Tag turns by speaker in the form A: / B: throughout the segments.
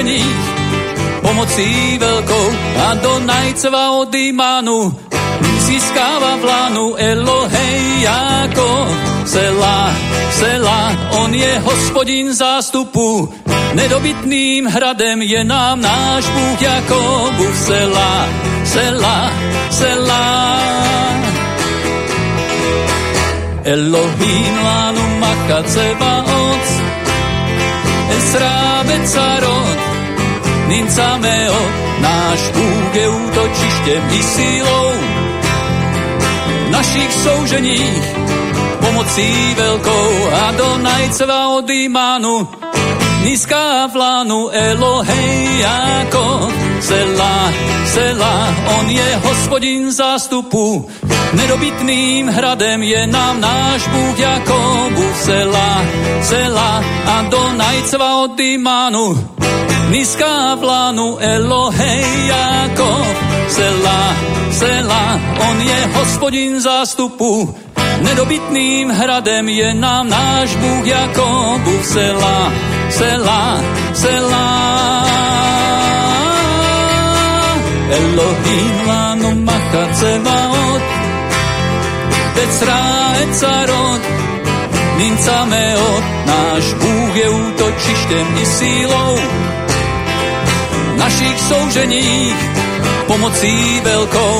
A: souženích pomocí veľkou a do najceva od Imánu získáva vlánu Elohej jako Sela, Sela, on je hospodin zástupu Nedobytným hradem je nám náš Bůh Jakobu. Sela, Sela, Sela. Elohim lanu macha oc Esra Becarot Nincameo, náš Bůh je útočištěm i sílou našich souženích pomocí veľkou a do najceva od Imánu nízká vlánu Elohej jako Sela, Sela, on je hospodin zástupu Nedobytným hradem je nám náš Bůh Jakobu Sela, Sela a do najceva od Imánu nízká vlánu Elohej jako Sela, Sela, on je hospodin zástupu. Nedobytným hradem je nám náš Bůh Jakobu Sela, Sela, Sela. Elohim lanu machatzevaot, Tetzra etzarot, Nincameot, náš Bůh je útočištěm i sílou našich souženích pomocí veľkou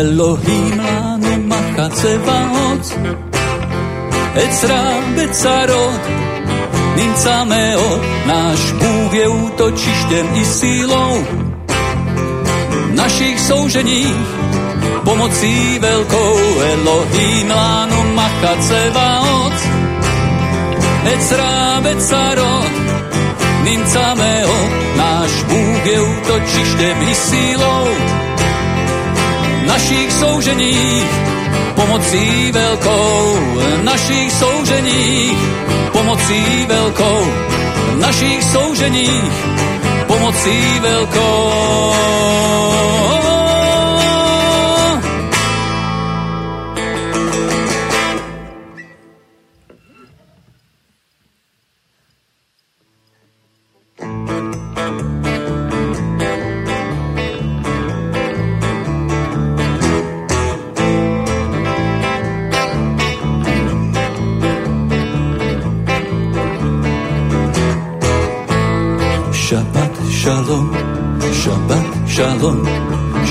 A: Elohim lanu machatzevaot, Etzra Nincameo, náš Bůh je útočištěm i sílou našich souženích pomocí veľkou Elohim lánu machatzevaot, Etzra betzarot, Nincameo, náš Bůh je útočištěm i sílou našich souženích pomocí veľkou našich souženích pomocí veľkou našich souženích pomocí veľkou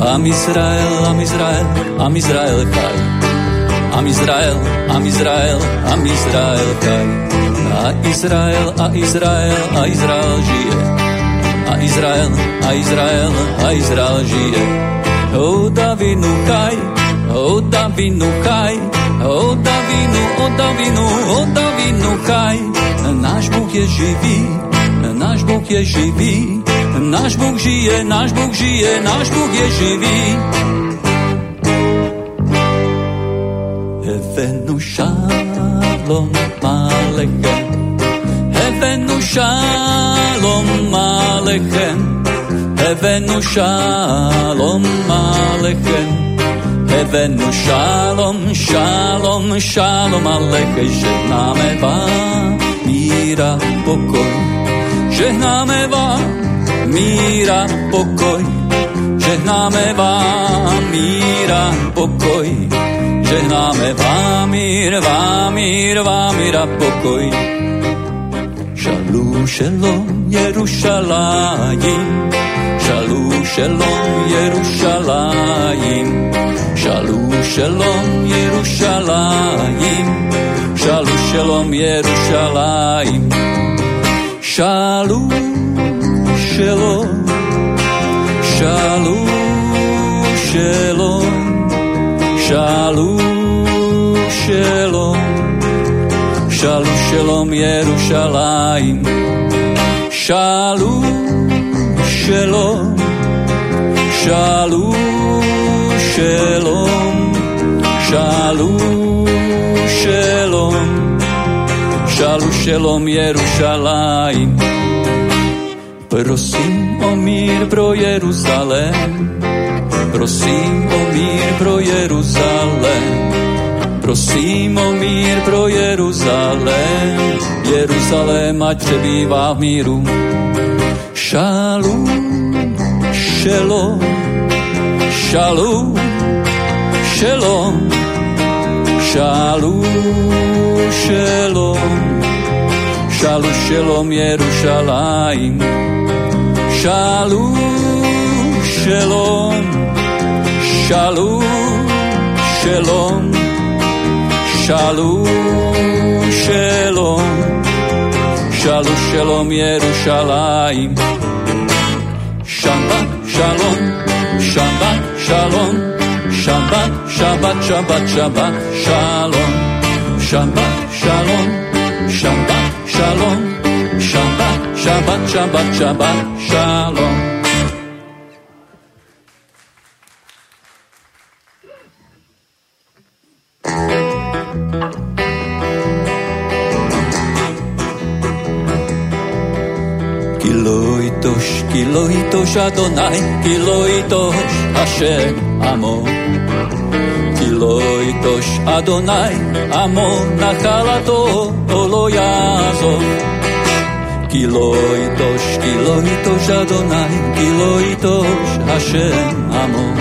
A: Am Israel, Am Israel, Am Israel, Chai. Am Izrael, Am Izrael, Am Izrael kaj. A Izrael, a Izrael, a Izrael žije. A Izrael, a Izrael, a Izrael žije. O Davinu kaj, o Davinu kaj, o Davinu, o Davinu, o Davinu kaj. Náš Bůh je živý, náš Bůh je živý, Náš Boh žije, náš Boh žije, náš Boh je živý. Hevenu šalom malechem, Hevenu šalom malechem, Hevenu šalom malechem, Hevenu šalom, šalom, šalom alechem, žehnáme vám. Míra, pokoj, žehnáme vám míra pokoj, žehnáme vám míra pokoj, žehnáme vámír, vámír, vámír a pokoj. Šalú, šelom, Jerušalájim, šalú, šelom, Jerušalájim, šalú, šelom, Jerušalájim, šalú, šelom, Jerušalájim, šalú, šelom, šalú, šelom, šalú, šelom, šalú, šelom, Jerušalájim, šalú, šelom, šalú, šelom, šalú, šelom, šalú, šelom, Jerušalájim. Prosím o mír pro Jeruzalém, prosím o mír pro Jeruzalém. Prosím o mír pro Jeruzalém, Jeruzalém ať přebývá v míru. Šalu, šelo, šalu, šelo, šalu, šelo, šalu, šelom Jerušalájim. Šalu, šelom, šalu, šelom, šalu, šelom, šalu, šelom Jerušalájim. Šabat, šalom, šabat, šalom, šabat, šabat, šabat, šabat, šalom, šabat, šalom, šabat, šabat, šabat, šabat, šabat, šalom. כי לא יטוש אדוני, כי לא יטוש השם עמו. כי לא יטוש אדוני עמו נחלתו, או לא יעזוב. Kilo i dosi, Kiloitosh, Kiloitosh Adonai, Kiloitosh Hashem Amon.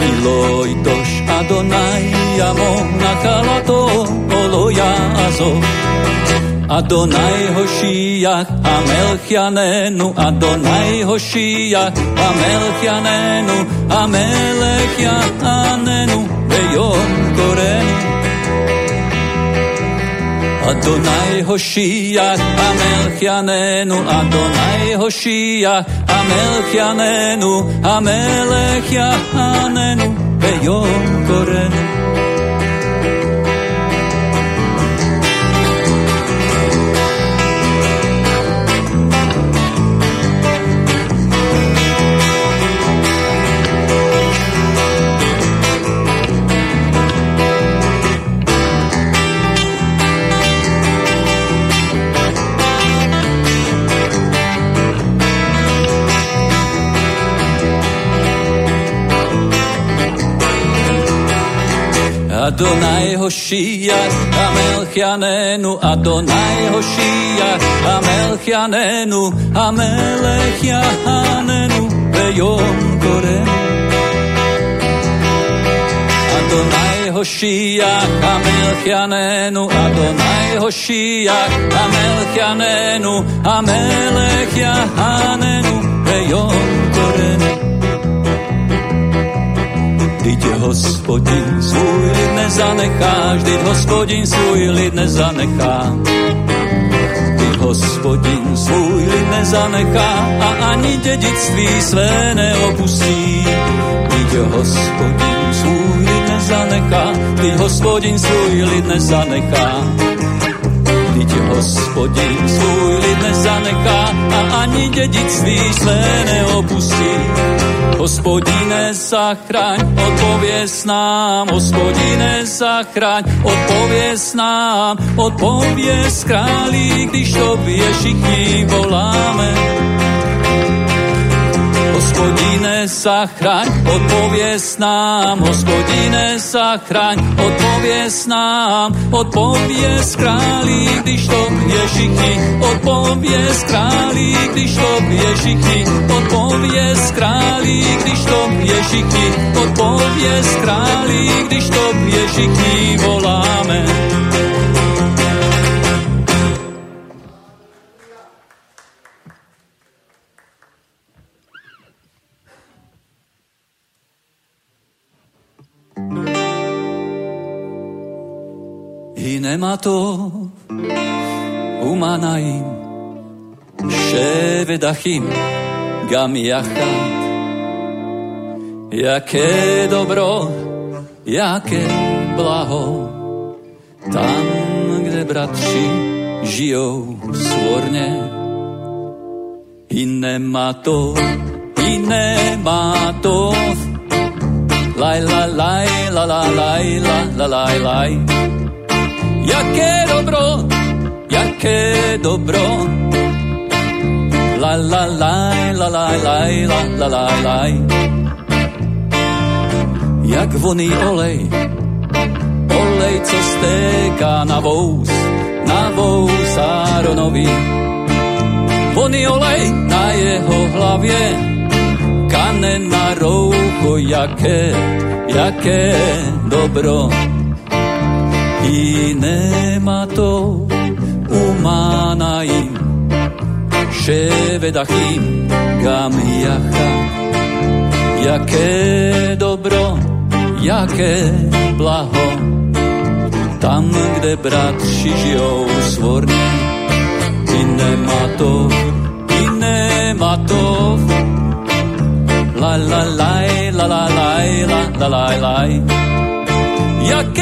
A: Kiloitosh Adonai Amon, Nakalato Oloya Azov. Adonai Hoshiach, Amelchianenu, Adonai Hoshiach, Amelchianenu, Amelchianenu, Veyom Korenu. Adonai Hoshiach Amelchianenu Adonai Hoshiach Amelchianenu Amelchianenu Beyom Korenu Adonai Hoshiach, Amelchianenu, Adonai Hoshiach, Amelchianenu, Amelchianenu, Beyom Korenu. Adonai Hoshiach, Amelchianenu, Adonai Hoshiach, Amelchianenu, Amelchianenu, Beyom Korenu. Vždyť hospodin svůj lid nezanechá, vždyť hospodin svůj lid nezanechá. Vždyť hospodin svůj lid nezanechá a ani dědictví své neopustí. Vždyť hospodin svůj lid nezanechá, vždyť hospodin svůj lid nezanechá. Vždyť hospodin ani dědictví své neopustí. Hospodine zachraň, odpověz nám, hospodine zachraň, odpověz nám, odpověz králi, když tobě všichni voláme hospodine sa chraň, odpovies nám, hospodine sa chraň, odpovies nám, odpovies králi, když to ježichy, odpovies králi, když to ježichy, odpovies králi, když to ježichy, odpovies králi, když to ježichy voláme. נמתו ומנעים שבט אחים גם יחד jaké dobro, jaké blaho, tam, kde bratři žijou svorne. Iné má to, iné má to, laj, la, laj, la, la, laj, la, la, laj, laj. Jaké dobro, jaké dobro. La la la la la la la la la la Jak voný olej, olej, co stéká na vous, na vous Áronovi. Voný olej na jeho hlavě, kane na roucho, jaké, jaké dobro umanaim ševedachim gam jacha. Jaké dobro jaké blaho. Tam, kde bratři žijou svorně nema to to. La la la la la la la la la jaké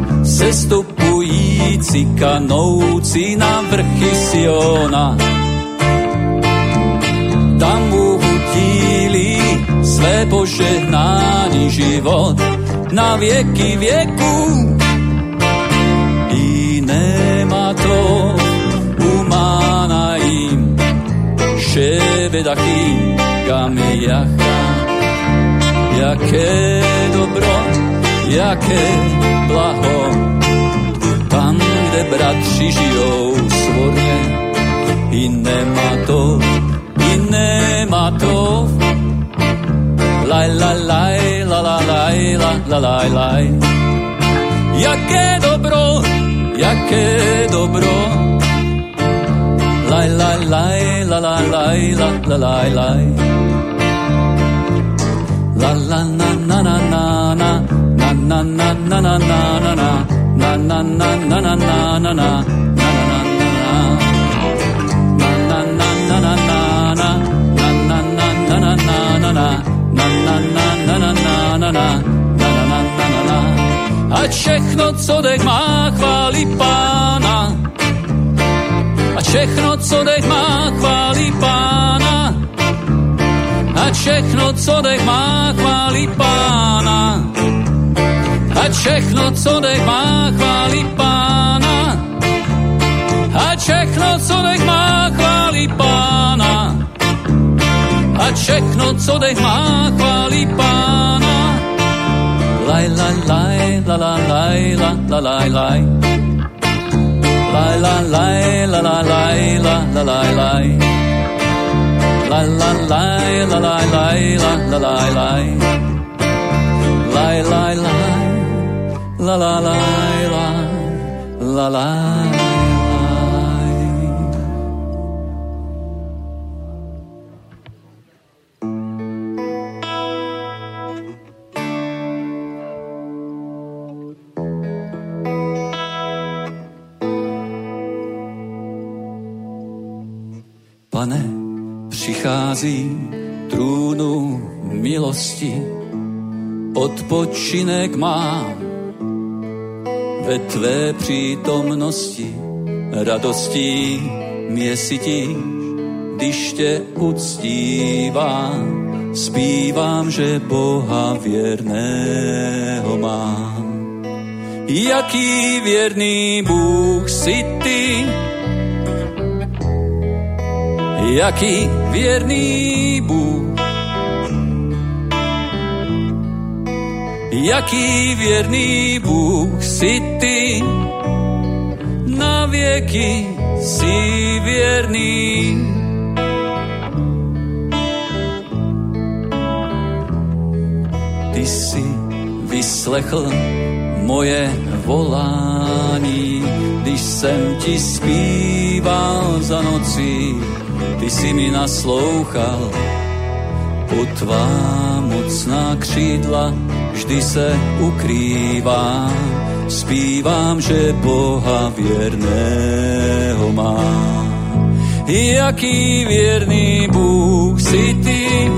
A: sestupující kanoucí na vrchy Siona. Tam uhutíli své požehnaný život na věky věků. I nemá to umána im, šebedachým gamiachám jaké dobro, jaké blaho. Tam, kde bratři žijou svorne, i nemá to, i nemá to. Laj, laj, laj, la, la, laj, la, la, laj, laj. Jaké dobro, jaké dobro. Laj, laj, laj, la, la, laj, la, la, laj, laj la na na na na na na na na na na na na na na na na a všechno, co dech má, chválí pána. A všechno, co dech má, chválí pána a všechno, co dech má, chválí pána. Ať všechno, co dech má, chválí pána. Ať všechno, co dech má, chválí pána. Ať všechno, co dech má, chválí pána. Laj, laj, laj, la, la, laj, la, la, laj, laj. Laj, la, laj, la, la, laj, la, la, laj, laj. Laj, la, laj, la, la, laj, la, la, laj, laj. La la la la la la Pane, přichází trúnu milosti, odpočinek mám ve tvé přítomnosti, radostí mě sytíš, když tě uctívám, zpívám, že Boha věrného mám. Jaký věrný Bůh si ty, jaký věrný Bůh. Jaký věrný Bůh si ty, na věky si věrný. Ty si vyslechl moje volání, když jsem ti zpíval za nocí ty si mi naslouchal, pod tvá mocná křídla vždy se ukrývám, zpívám, že Boha věrného mám. Jaký věrný Bůh si ty,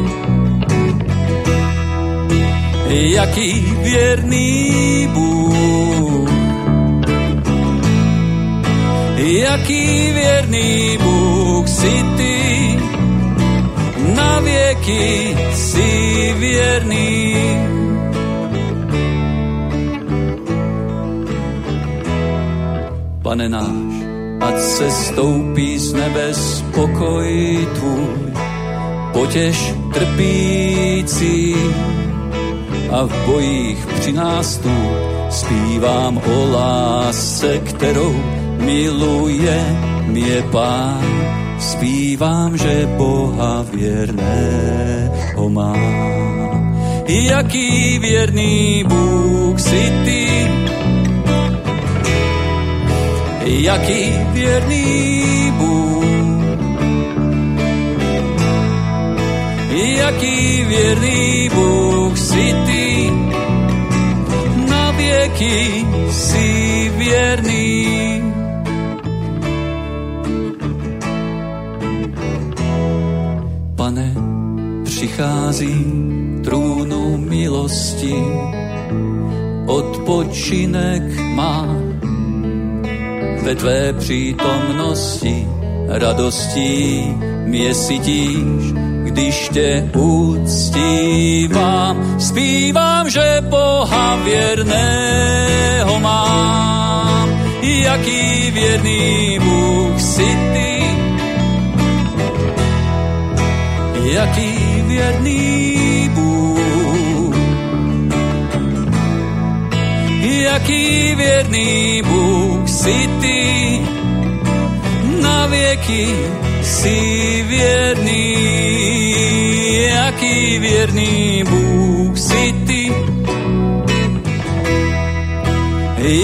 A: jaký věrný Bůh, jaký věrný Bůh si ty, vieky si vierný. Pane náš, ať se stoupí z nebes pokoj tvůj, potěž trpící a v bojích při nástup zpívám o lásce, kterou miluje mě Pán Zpívám, že Boha věrného mám. Jaký věrný Bůh si ty, jaký věrný Bůh. Jaký věrný Bůh si ty, na věky si věrný. Přichází trůnu milosti, odpočinek má. Ve tvé přítomnosti, radostí mě sytíš, když tě uctívám, zpívám, že Boha věrného mám. Jaký věrný Bůh si ty, jaký věrný Bůh. Jaký věrný Bůh si ty, na věky si věrný. Jaký věrný Bůh si ty,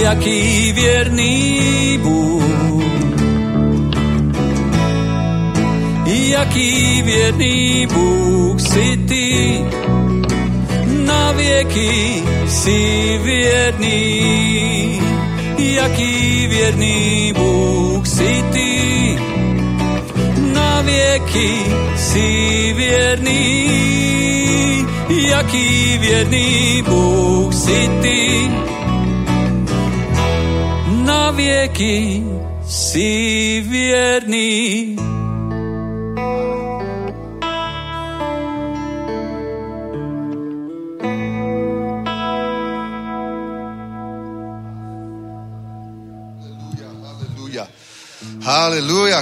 A: jaký věrný Bůh. Jaký věrný Bůh si ty, na věky si věrný. Jaký věrný Bůh si ty, na věky si věrný. Jaký věrný Bůh si ty, na věky si věrný.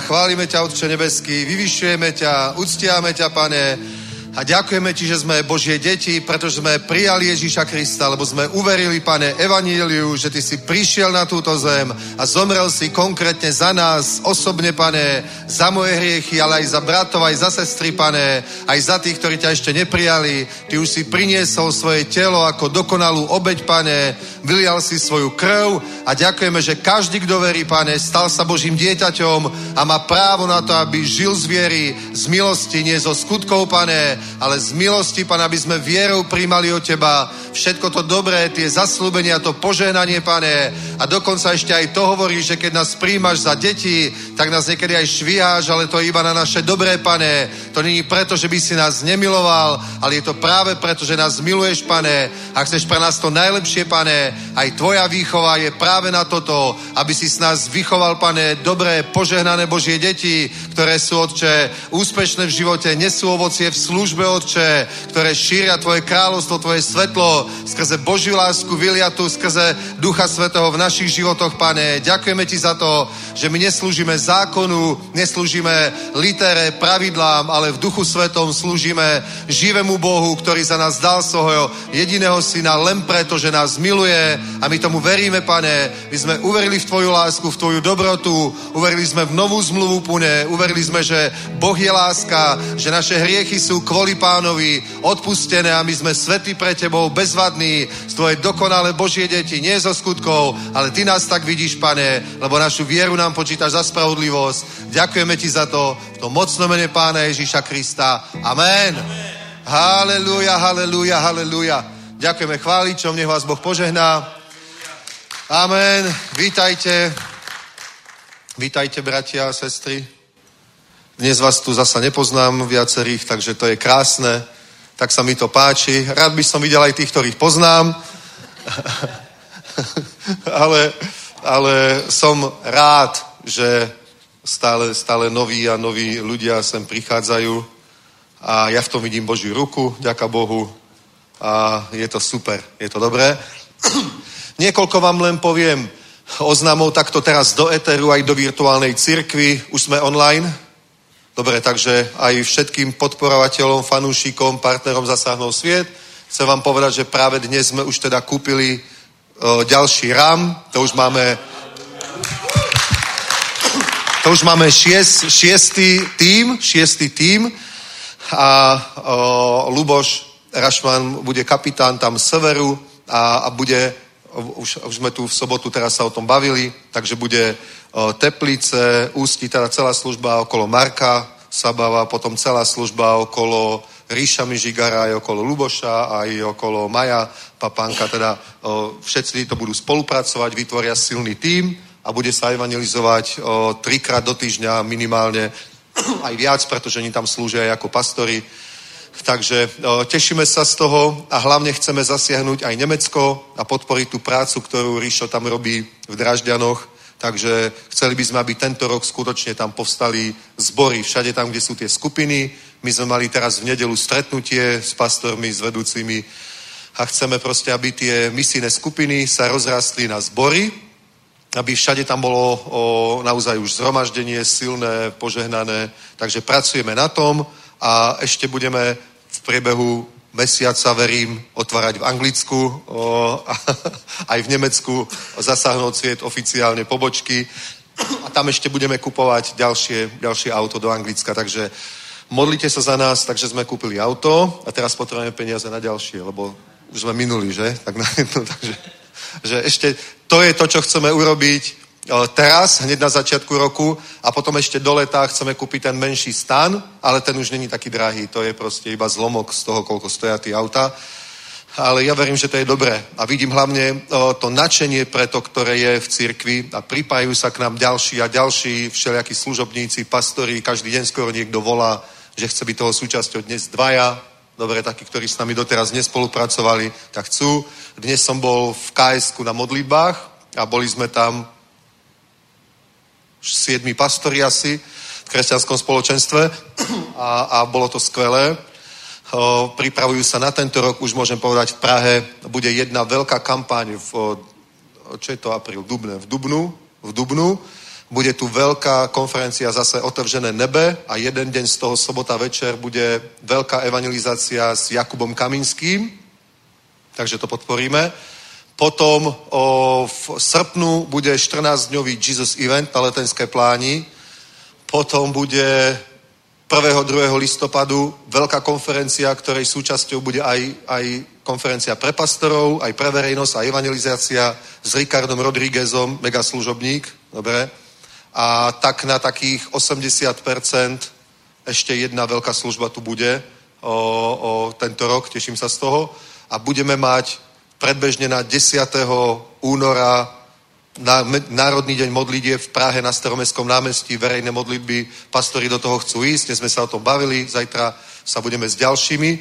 B: Chválime ťa, Otče nebeský, vyvyšujeme ťa, uctiame ťa, Pane, a ďakujeme ti, že sme Božie deti, pretože sme prijali Ježíša Krista, lebo sme uverili, pane, evaníliu, že ty si prišiel na túto zem a zomrel si konkrétne za nás, osobne, pane, za moje hriechy, ale aj za bratov, aj za sestry, pane, aj za tých, ktorí ťa ešte neprijali. Ty už si priniesol svoje telo ako dokonalú obeď, pane, vylial si svoju krv a ďakujeme, že každý, kto verí, pane, stal sa Božím dieťaťom a má právo na to, aby žil z viery, z milosti, nie zo skutkov, pane, ale z milosti, Pane, aby sme vierou príjmali od Teba všetko to dobré, tie zaslúbenia, to požehnanie, pane. A dokonca ešte aj to hovoríš, že keď nás príjmaš za deti, tak nás niekedy aj šviháš, ale to je iba na naše dobré, pane. To není preto, že by si nás nemiloval, ale je to práve preto, že nás miluješ, pane. A chceš pre nás to najlepšie, pane. Aj tvoja výchova je práve na toto, aby si s nás vychoval, pane, dobré, požehnané Božie deti, ktoré sú, Otče, úspešné v živote, nesú ovocie v službe, Otče, ktoré šíria Tvoje kráľovstvo, Tvoje svetlo, skrze Božiu lásku vyliatu, skrze Ducha Svetého v našich životoch, Pane. Ďakujeme Ti za to, že my neslúžime zákonu, neslúžime litere, pravidlám, ale v Duchu Svetom slúžime živému Bohu, ktorý za nás dal svojho jediného syna len preto, že nás miluje a my tomu veríme, Pane. My sme uverili v Tvoju lásku, v Tvoju dobrotu, uverili sme v novú zmluvu, Pune, uverili sme, že Boh je láska, že naše hriechy sú kvôli Pánovi odpustené a my sme svetí pre Tebou, bezvadní, z Tvojej dokonalé Božie deti, nie zo skutkov, ale Ty nás tak vidíš, Pane, lebo našu vieru nám počítaš za spravodlivosť. Ďakujeme Ti za to v tom mocnom mene Pána Ježíša Krista. Amen. Halelúja, halelúja, halelúja. Ďakujeme chváličom, nech vás Boh požehná. Amen. Vítajte. Vítajte, bratia a sestry. Dnes vás tu zasa nepoznám viacerých, takže to je krásne. Tak sa mi to páči. Rád by som videl aj tých, ktorých poznám. ale, ale som rád, že stále, stále noví a noví ľudia sem prichádzajú. A ja v tom vidím Božiu ruku, ďaká Bohu. A je to super, je to dobré. Niekoľko vám len poviem oznámov takto teraz do Eteru, aj do virtuálnej cirkvi. Už sme online. Dobre, takže aj všetkým podporovateľom, fanúšikom, partnerom zasáhnou sviet. Chcem vám povedať, že práve dnes sme už teda kúpili o, ďalší RAM. To už máme to už máme šiest, šiestý tým, šiestý tým a o, Luboš Rašman bude kapitán tam severu a, a bude už, už sme tu v sobotu teraz sa o tom bavili, takže bude Teplice, Ústí, teda celá služba okolo Marka Sabava, potom celá služba okolo Ríša Mižigara, aj okolo Luboša, aj okolo Maja Papánka, teda všetci to budú spolupracovať, vytvoria silný tím a bude sa evangelizovať trikrát do týždňa minimálne, aj viac, pretože oni tam slúžia aj ako pastori Takže tešíme sa z toho a hlavne chceme zasiahnuť aj Nemecko a podporiť tú prácu, ktorú Ríšo tam robí v Dražďanoch. Takže chceli by sme, aby tento rok skutočne tam povstali zbory, všade tam, kde sú tie skupiny. My sme mali teraz v nedelu stretnutie s pastormi, s vedúcimi a chceme proste, aby tie misijné skupiny sa rozrastli na zbory, aby všade tam bolo o, naozaj už zhromaždenie silné, požehnané. Takže pracujeme na tom a ešte budeme v priebehu mesiaca, verím, otvárať v Anglicku o, a, aj v Nemecku zasáhnout sviet oficiálne pobočky a tam ešte budeme kupovať ďalšie, ďalšie auto do Anglicka, takže modlite sa za nás, takže sme kúpili auto a teraz potrebujeme peniaze na ďalšie, lebo už sme minuli, že? Tak na jedno, takže že ešte to je to, čo chceme urobiť teraz, hneď na začiatku roku a potom ešte do leta chceme kúpiť ten menší stan, ale ten už není taký drahý, to je proste iba zlomok z toho, koľko stoja tie auta. Ale ja verím, že to je dobré. A vidím hlavne to nadšenie preto, ktoré je v cirkvi a pripájajú sa k nám ďalší a ďalší všelijakí služobníci, pastori, každý deň skoro niekto volá, že chce byť toho súčasťou dnes dvaja, dobre, takí, ktorí s nami doteraz nespolupracovali, tak chcú. Dnes som bol v KS na modlitbách a boli sme tam siedmi pastori asi v kresťanskom spoločenstve a, a bolo to skvelé. O, pripravujú sa na tento rok, už môžem povedať, v Prahe bude jedna veľká kampaň v, čo je to apríl, Dubne, v Dubnu, v Dubnu. Bude tu veľká konferencia zase Otevřené nebe a jeden deň z toho sobota večer bude veľká evangelizácia s Jakubom Kaminským, takže to podporíme. Potom o, v srpnu bude 14-dňový Jesus Event na letenské pláni. Potom bude 1. 2. listopadu veľká konferencia, ktorej súčasťou bude aj, aj konferencia pre pastorov, aj pre verejnosť a evangelizácia s Ricardom Rodríguezom, mega služobník, dobre. A tak na takých 80% ešte jedna veľká služba tu bude o, o tento rok, teším sa z toho. A budeme mať predbežne na 10. února na Národný deň modlitie v Prahe na Staromestskom námestí, verejné modlitby, pastori do toho chcú ísť, dnes sme sa o tom bavili, zajtra sa budeme s ďalšími.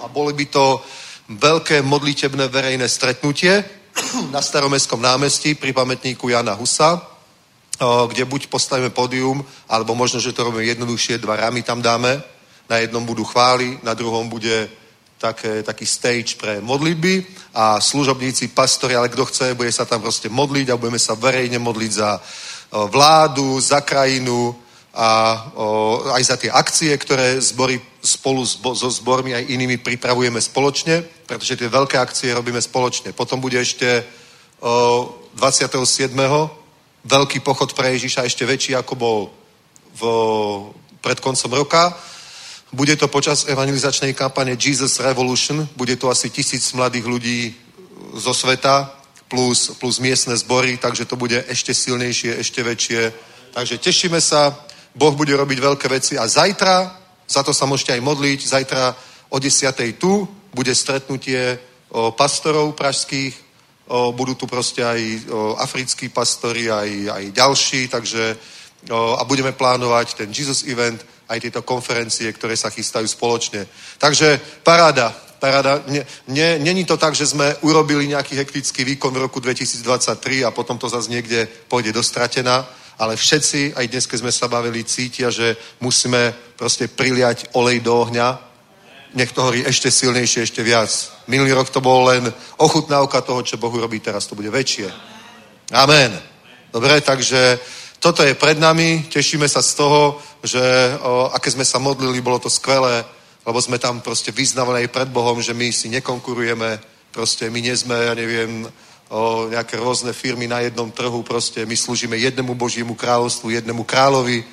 B: A boli by to veľké modlitebné verejné stretnutie na Staromestskom námestí pri pamätníku Jana Husa, kde buď postavíme pódium, alebo možno, že to robíme jednoduchšie, dva ramy tam dáme, na jednom budú chvály, na druhom bude také, taký stage pre modlitby a služobníci, pastori, ale kto chce, bude sa tam proste modliť a budeme sa verejne modliť za vládu, za krajinu a o, aj za tie akcie, ktoré zbory spolu so zbormi aj inými pripravujeme spoločne, pretože tie veľké akcie robíme spoločne. Potom bude ešte o, 27. veľký pochod pre Ježiša, ešte väčší ako bol v, pred koncom roka bude to počas evangelizačnej kampane Jesus Revolution, bude to asi tisíc mladých ľudí zo sveta, plus, plus miestne zbory, takže to bude ešte silnejšie, ešte väčšie. Takže tešíme sa, Boh bude robiť veľké veci a zajtra, za to sa môžete aj modliť, zajtra o 10. tu bude stretnutie o pastorov pražských, o, budú tu proste aj o, africkí pastori, aj, aj ďalší, takže o, a budeme plánovať ten Jesus event aj tieto konferencie, ktoré sa chystajú spoločne. Takže paráda, paráda. Není to tak, že sme urobili nejaký hektický výkon v roku 2023 a potom to zase niekde pôjde dostratená, ale všetci, aj dnes, keď sme sa bavili, cítia, že musíme proste priliať olej do ohňa, nech to horí ešte silnejšie, ešte viac. Minulý rok to bolo len ochutnávka toho, čo Bohu robí, teraz to bude väčšie. Amen. Dobre, takže toto je pred nami, tešíme sa z toho, že o, aké sme sa modlili, bolo to skvelé, lebo sme tam proste vyznávali aj pred Bohom, že my si nekonkurujeme, proste my nie sme, ja neviem, o, nejaké rôzne firmy na jednom trhu, proste my slúžime jednému Božiemu kráľovstvu, jednému kráľovi.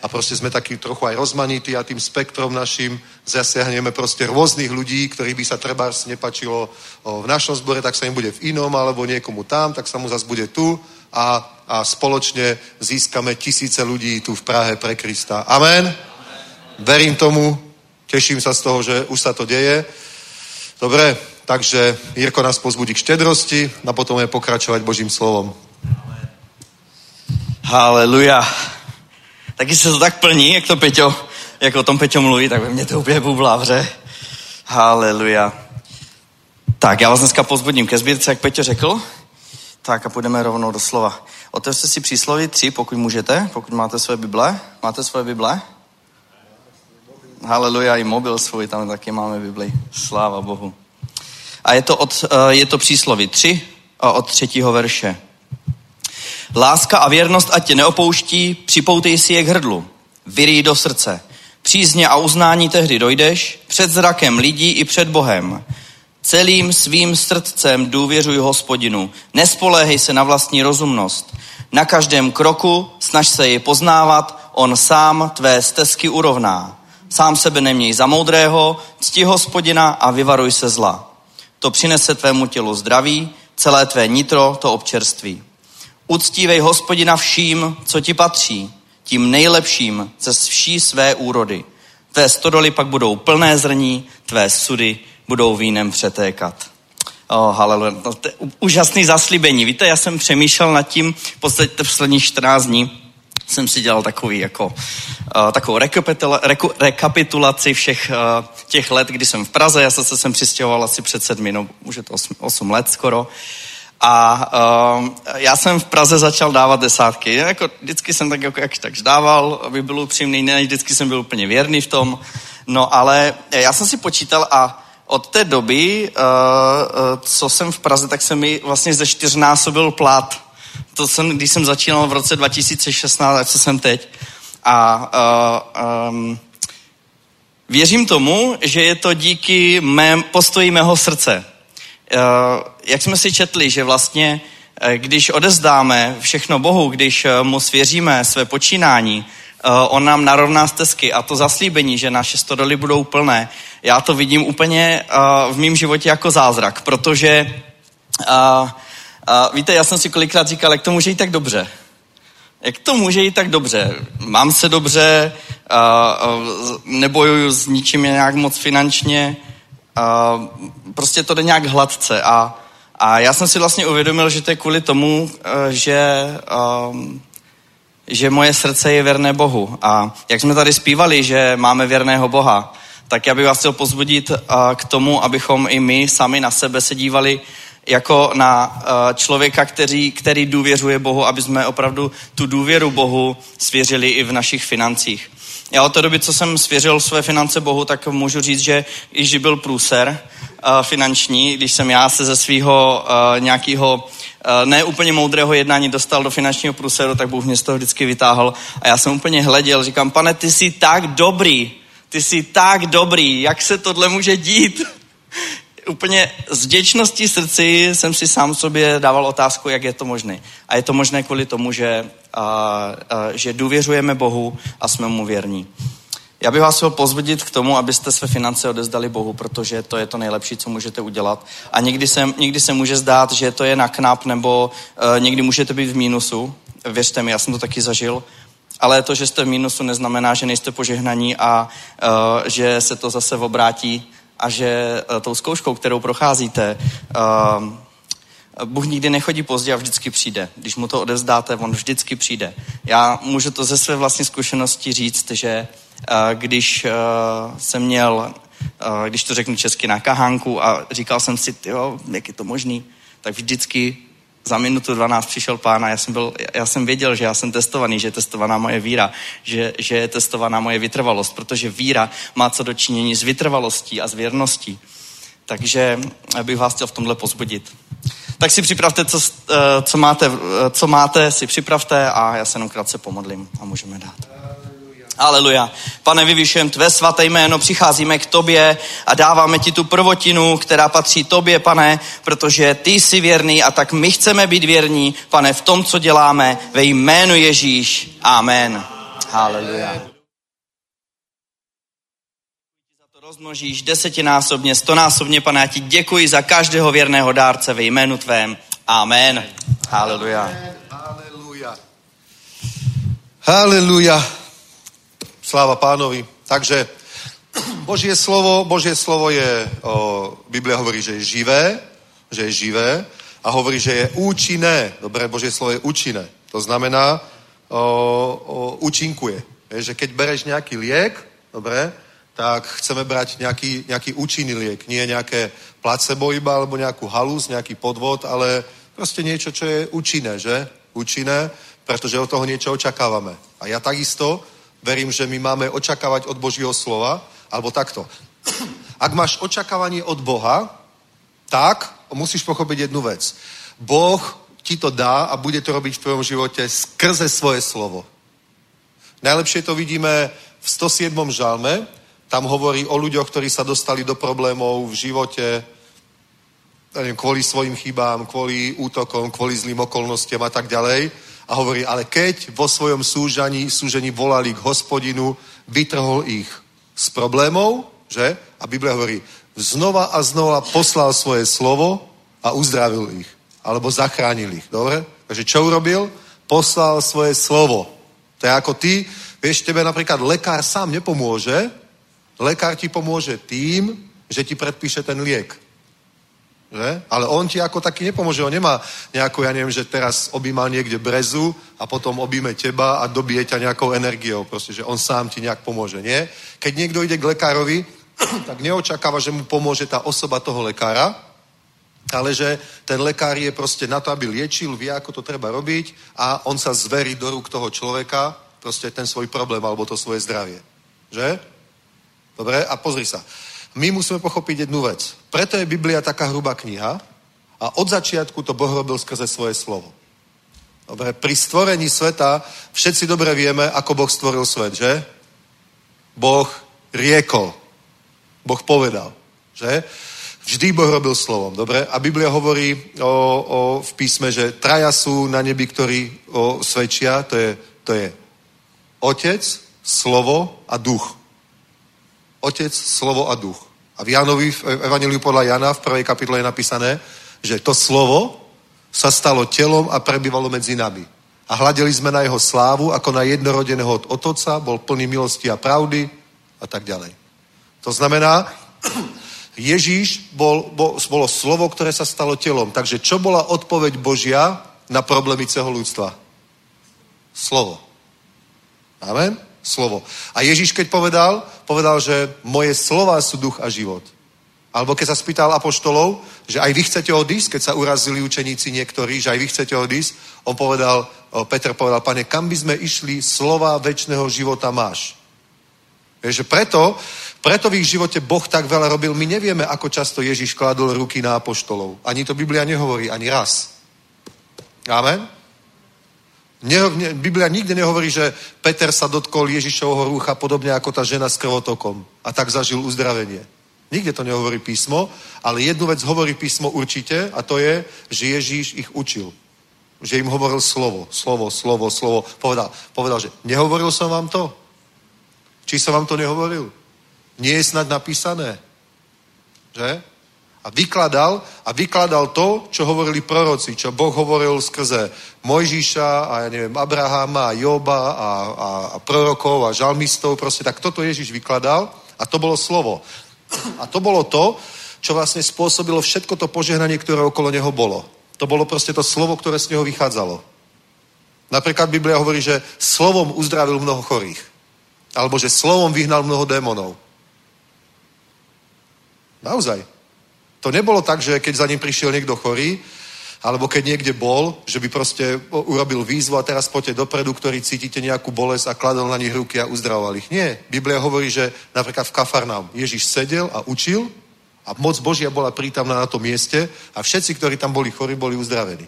B: A proste sme takí trochu aj rozmanití a tým spektrom našim zasiahneme proste rôznych ľudí, ktorých by sa treba nepačilo o, v našom zbore, tak sa im bude v inom, alebo niekomu tam, tak sa mu zase bude tu a, a spoločne získame tisíce ľudí tu v Prahe pre Krista. Amen? Verím tomu, teším sa z toho, že už sa to deje. Dobre, takže Jirko nás pozbudí k štedrosti a potom je pokračovať Božím slovom.
C: Haleluja. Taky se to tak plní, jak to Peťo, jak o tom Peťo mluví, tak ve mně to úplně bublá vře. Haleluja. Tak, já vás dneska pozbudím ke sbírce, jak Peťo řekl. Tak a půjdeme rovnou do slova. Otevřte si přísloví 3, pokud můžete, pokud máte své Bible. Máte své Bible? Haleluja, i mobil svůj, tam taky máme Bibli. Sláva Bohu. A je to, od, eh, je to přísloví 3 od třetího verše. Láska a věrnost ať tě neopouští, připoutej si je k hrdlu, vyrí do srdce. Přízně a uznání tehdy dojdeš, před zrakem lidí i před Bohem. Celým svým srdcem důvěřuj hospodinu. Nespoléhej se na vlastní rozumnost. Na každém kroku snaž se jej poznávat, on sám tvé stezky urovná. Sám sebe neměj za moudrého, cti hospodina a vyvaruj se zla. To přinese tvému tělu zdraví, celé tvé nitro to občerství. Uctívej hospodina vším, co ti patří, tím nejlepším ze vší své úrody. Tvé stodoly pak budou plné zrní, tvé sudy budou vínem přetékat. Oh, haleluja. No, to je úžasný zaslíbení. Víte, já jsem přemýšlel nad tím v podstatě posledních 14 dní jsem si dělal takový jako, uh, takovou reku, rekapitulaci všech uh, těch let, kdy jsem v Praze. Já se sem přistěhoval asi před sedmi, no už je to 8, 8 let skoro. A uh, já jsem v Praze začal dávat desátky. Jako, vždycky jsem tak jako, jak tak dával, aby byl upřímný, ne vždycky jsem byl úplně věrný v tom. No ale já jsem si počítal a od té doby, uh, uh, co jsem v Praze, tak se mi vlastně ze čtyřnásobil plat. To jsem, když jsem začínal v roce 2016, co jsem teď. A um, věřím tomu, že je to díky mém postoji mého srdce. Jak jsme si četli, že vlastně, když odezdáme všechno Bohu, když mu svěříme své počínání, on nám narovná stezky a to zaslíbení, že naše stodoly budou plné, já to vidím úplně uh, v mém životě jako zázrak, protože uh, víte, já jsem si kolikrát říkal, jak to může jít tak dobře. Jak to může jít tak dobře? Mám se dobře, nebojuju s ničím nějak moc finančně, prostě to jde nějak hladce a, a já jsem si vlastně uvědomil, že to je kvůli tomu, eh, že, um, že moje srdce je věrné Bohu. A jak jsme tady zpívali, že máme věrného Boha, tak já bych vás chtěl pozbudit uh, k tomu, abychom i my sami na sebe se dívali jako na uh, člověka, který, který důvěřuje Bohu, aby jsme opravdu tu důvěru Bohu svěřili i v našich financích. Já od té doby, co jsem svěřil své finance Bohu, tak můžu říct, že již byl průser uh, finanční, když jsem já se ze svého uh, nějakého uh, ne úplně moudrého jednání dostal do finančního průseru, tak Bůh mě z toho vždycky vytáhl a já jsem úplně hleděl, říkám, pane, ty jsi tak dobrý, ty jsi tak dobrý, jak se tohle může dít? Úplně z vděčností srdci jsem si sám sobě dával otázku, jak je to možné. A je to možné kvůli tomu, že, a, a, že důvěřujeme Bohu a jsme mu věrní. Já bych vás chtěl pozvedit k tomu, abyste své finance odezdali Bohu, protože to je to nejlepší, co můžete udělat. A někdy se, někdy se může zdát, že to je na knap, nebo uh, někdy můžete být v mínusu. Věřte mi, já jsem to taky zažil. Ale to, že jste v mínusu, neznamená, že nejste požehnaní a uh, že se to zase obrátí a že uh, tou zkouškou, kterou procházíte, uh, Bůh nikdy nechodí pozdě a vždycky přijde. Když mu to odevzdáte, on vždycky přijde. Já můžu to ze své vlastní zkušenosti říct, že uh, když uh, jsem měl, když to řeknu česky, na kahánku a říkal jsem si, jo, jak je to možný, tak vždycky za minutu 12 přišel pán a já jsem, byl, já jsem věděl, že já jsem testovaný, že je testovaná moje víra, že, že je testovaná moje vytrvalost, protože víra má co dočinění s vytrvalostí a s věrností. Takže bych vás chtěl v tomhle pozbudit. Tak si připravte, co, co, máte, co máte, si připravte a já se jenom krátce pomodlím a můžeme dát. Aleluja. Pane, vyvyšujem tvé svaté jméno, přicházíme k tobě a dáváme ti tu prvotinu, která patří tobě, pane, protože ty jsi věrný a tak my chceme být věrní, pane, v tom, co děláme, ve jménu Ježíš. Amen. Haleluja. rozmnožíš desetinásobně, stonásobně, pane, já ti děkuji za každého věrného dárce ve jménu tvém. Amen. Haleluja.
B: Haleluja. Haleluja. Sláva pánovi. Takže Božie slovo, Božie slovo je, o, Biblia hovorí, že je živé, že je živé a hovorí, že je účinné. Dobré, Božie slovo je účinné. To znamená, o, o, účinkuje. Je, že keď bereš nejaký liek, dobre, tak chceme brať nejaký, nejaký účinný liek. Nie nejaké placebo iba, alebo nejakú halus, nejaký podvod, ale proste niečo, čo je účinné, že? Účinné, pretože od toho niečo očakávame. A ja takisto verím, že my máme očakávať od Božího slova, alebo takto. Ak máš očakávanie od Boha, tak musíš pochopiť jednu vec. Boh ti to dá a bude to robiť v tvojom živote skrze svoje slovo. Najlepšie to vidíme v 107. žalme, tam hovorí o ľuďoch, ktorí sa dostali do problémov v živote, neviem, kvôli svojim chybám, kvôli útokom, kvôli zlým okolnostiam a tak ďalej. A hovorí, ale keď vo svojom súžení, súžení volali k hospodinu, vytrhol ich z problémov, že? A Biblia hovorí, znova a znova poslal svoje slovo a uzdravil ich. Alebo zachránil ich. Dobre? Takže čo urobil? Poslal svoje slovo. To je ako ty, vieš, tebe napríklad lekár sám nepomôže, lekár ti pomôže tým, že ti predpíše ten liek. Že? Ale on ti ako taký nepomôže. On nemá nejakú, ja neviem, že teraz objíma niekde brezu a potom objíme teba a dobije ťa nejakou energiou. Proste, že on sám ti nejak pomôže. Nie? Keď niekto ide k lekárovi, tak neočakáva, že mu pomôže tá osoba toho lekára, ale že ten lekár je proste na to, aby liečil, vie, ako to treba robiť a on sa zverí do rúk toho človeka, proste ten svoj problém alebo to svoje zdravie. Že? Dobre? A pozri sa. My musíme pochopiť jednu vec. Preto je Biblia taká hrubá kniha a od začiatku to Boh robil skrze svoje slovo. Dobre, pri stvorení sveta všetci dobre vieme, ako Boh stvoril svet, že? Boh riekol. Boh povedal, že? Vždy Boh robil slovom, dobre? A Biblia hovorí o, o, v písme, že traja sú na nebi, ktorí o, svedčia, to je, to je Otec, Slovo a Duch. Otec, Slovo a Duch. A v Jánovi, v Evangeliu podľa Jana v prvej kapitole je napísané, že to slovo sa stalo telom a prebývalo medzi nami. A hľadeli sme na jeho slávu, ako na jednorodeného od otoca, bol plný milosti a pravdy a tak ďalej. To znamená, Ježíš bol, bol, bolo slovo, ktoré sa stalo telom. Takže čo bola odpoveď Božia na problémy celého ľudstva? Slovo. Amen? Slovo. A Ježíš keď povedal, povedal, že moje slova sú duch a život. Alebo keď sa spýtal apoštolov, že aj vy chcete odísť, keď sa urazili učeníci niektorí, že aj vy chcete odísť, on povedal, Peter povedal, pane, kam by sme išli, slova väčšného života máš. Vieš, že preto, preto v ich živote Boh tak veľa robil. My nevieme, ako často Ježiš kladol ruky na apoštolov. Ani to Biblia nehovorí, ani raz. Amen? Ne, ne, Biblia nikde nehovorí, že Peter sa dotkol Ježišovho rúcha podobne ako tá žena s krvotokom a tak zažil uzdravenie. Nikde to nehovorí písmo, ale jednu vec hovorí písmo určite a to je, že Ježíš ich učil. Že im hovoril slovo, slovo, slovo, slovo. Povedal, povedal že nehovoril som vám to? Či som vám to nehovoril? Nie je snad napísané. Že? A vykladal, a vykladal to, čo hovorili proroci, čo Boh hovoril skrze Mojžiša a ja neviem, Abrahama a Joba a, a, a prorokov a žalmistov, proste tak toto Ježiš vykladal a to bolo slovo. A to bolo to, čo vlastne spôsobilo všetko to požehnanie, ktoré okolo neho bolo. To bolo proste to slovo, ktoré z neho vychádzalo. Napríklad Biblia hovorí, že slovom uzdravil mnoho chorých. Alebo že slovom vyhnal mnoho démonov. Naozaj. To nebolo tak, že keď za ním prišiel niekto chorý, alebo keď niekde bol, že by proste urobil výzvu a teraz poďte dopredu, ktorí cítite nejakú bolesť a kladol na nich ruky a uzdravoval ich. Nie. Biblia hovorí, že napríklad v Kafarnám Ježiš sedel a učil a moc Božia bola prítomná na tom mieste a všetci, ktorí tam boli chorí, boli uzdravení.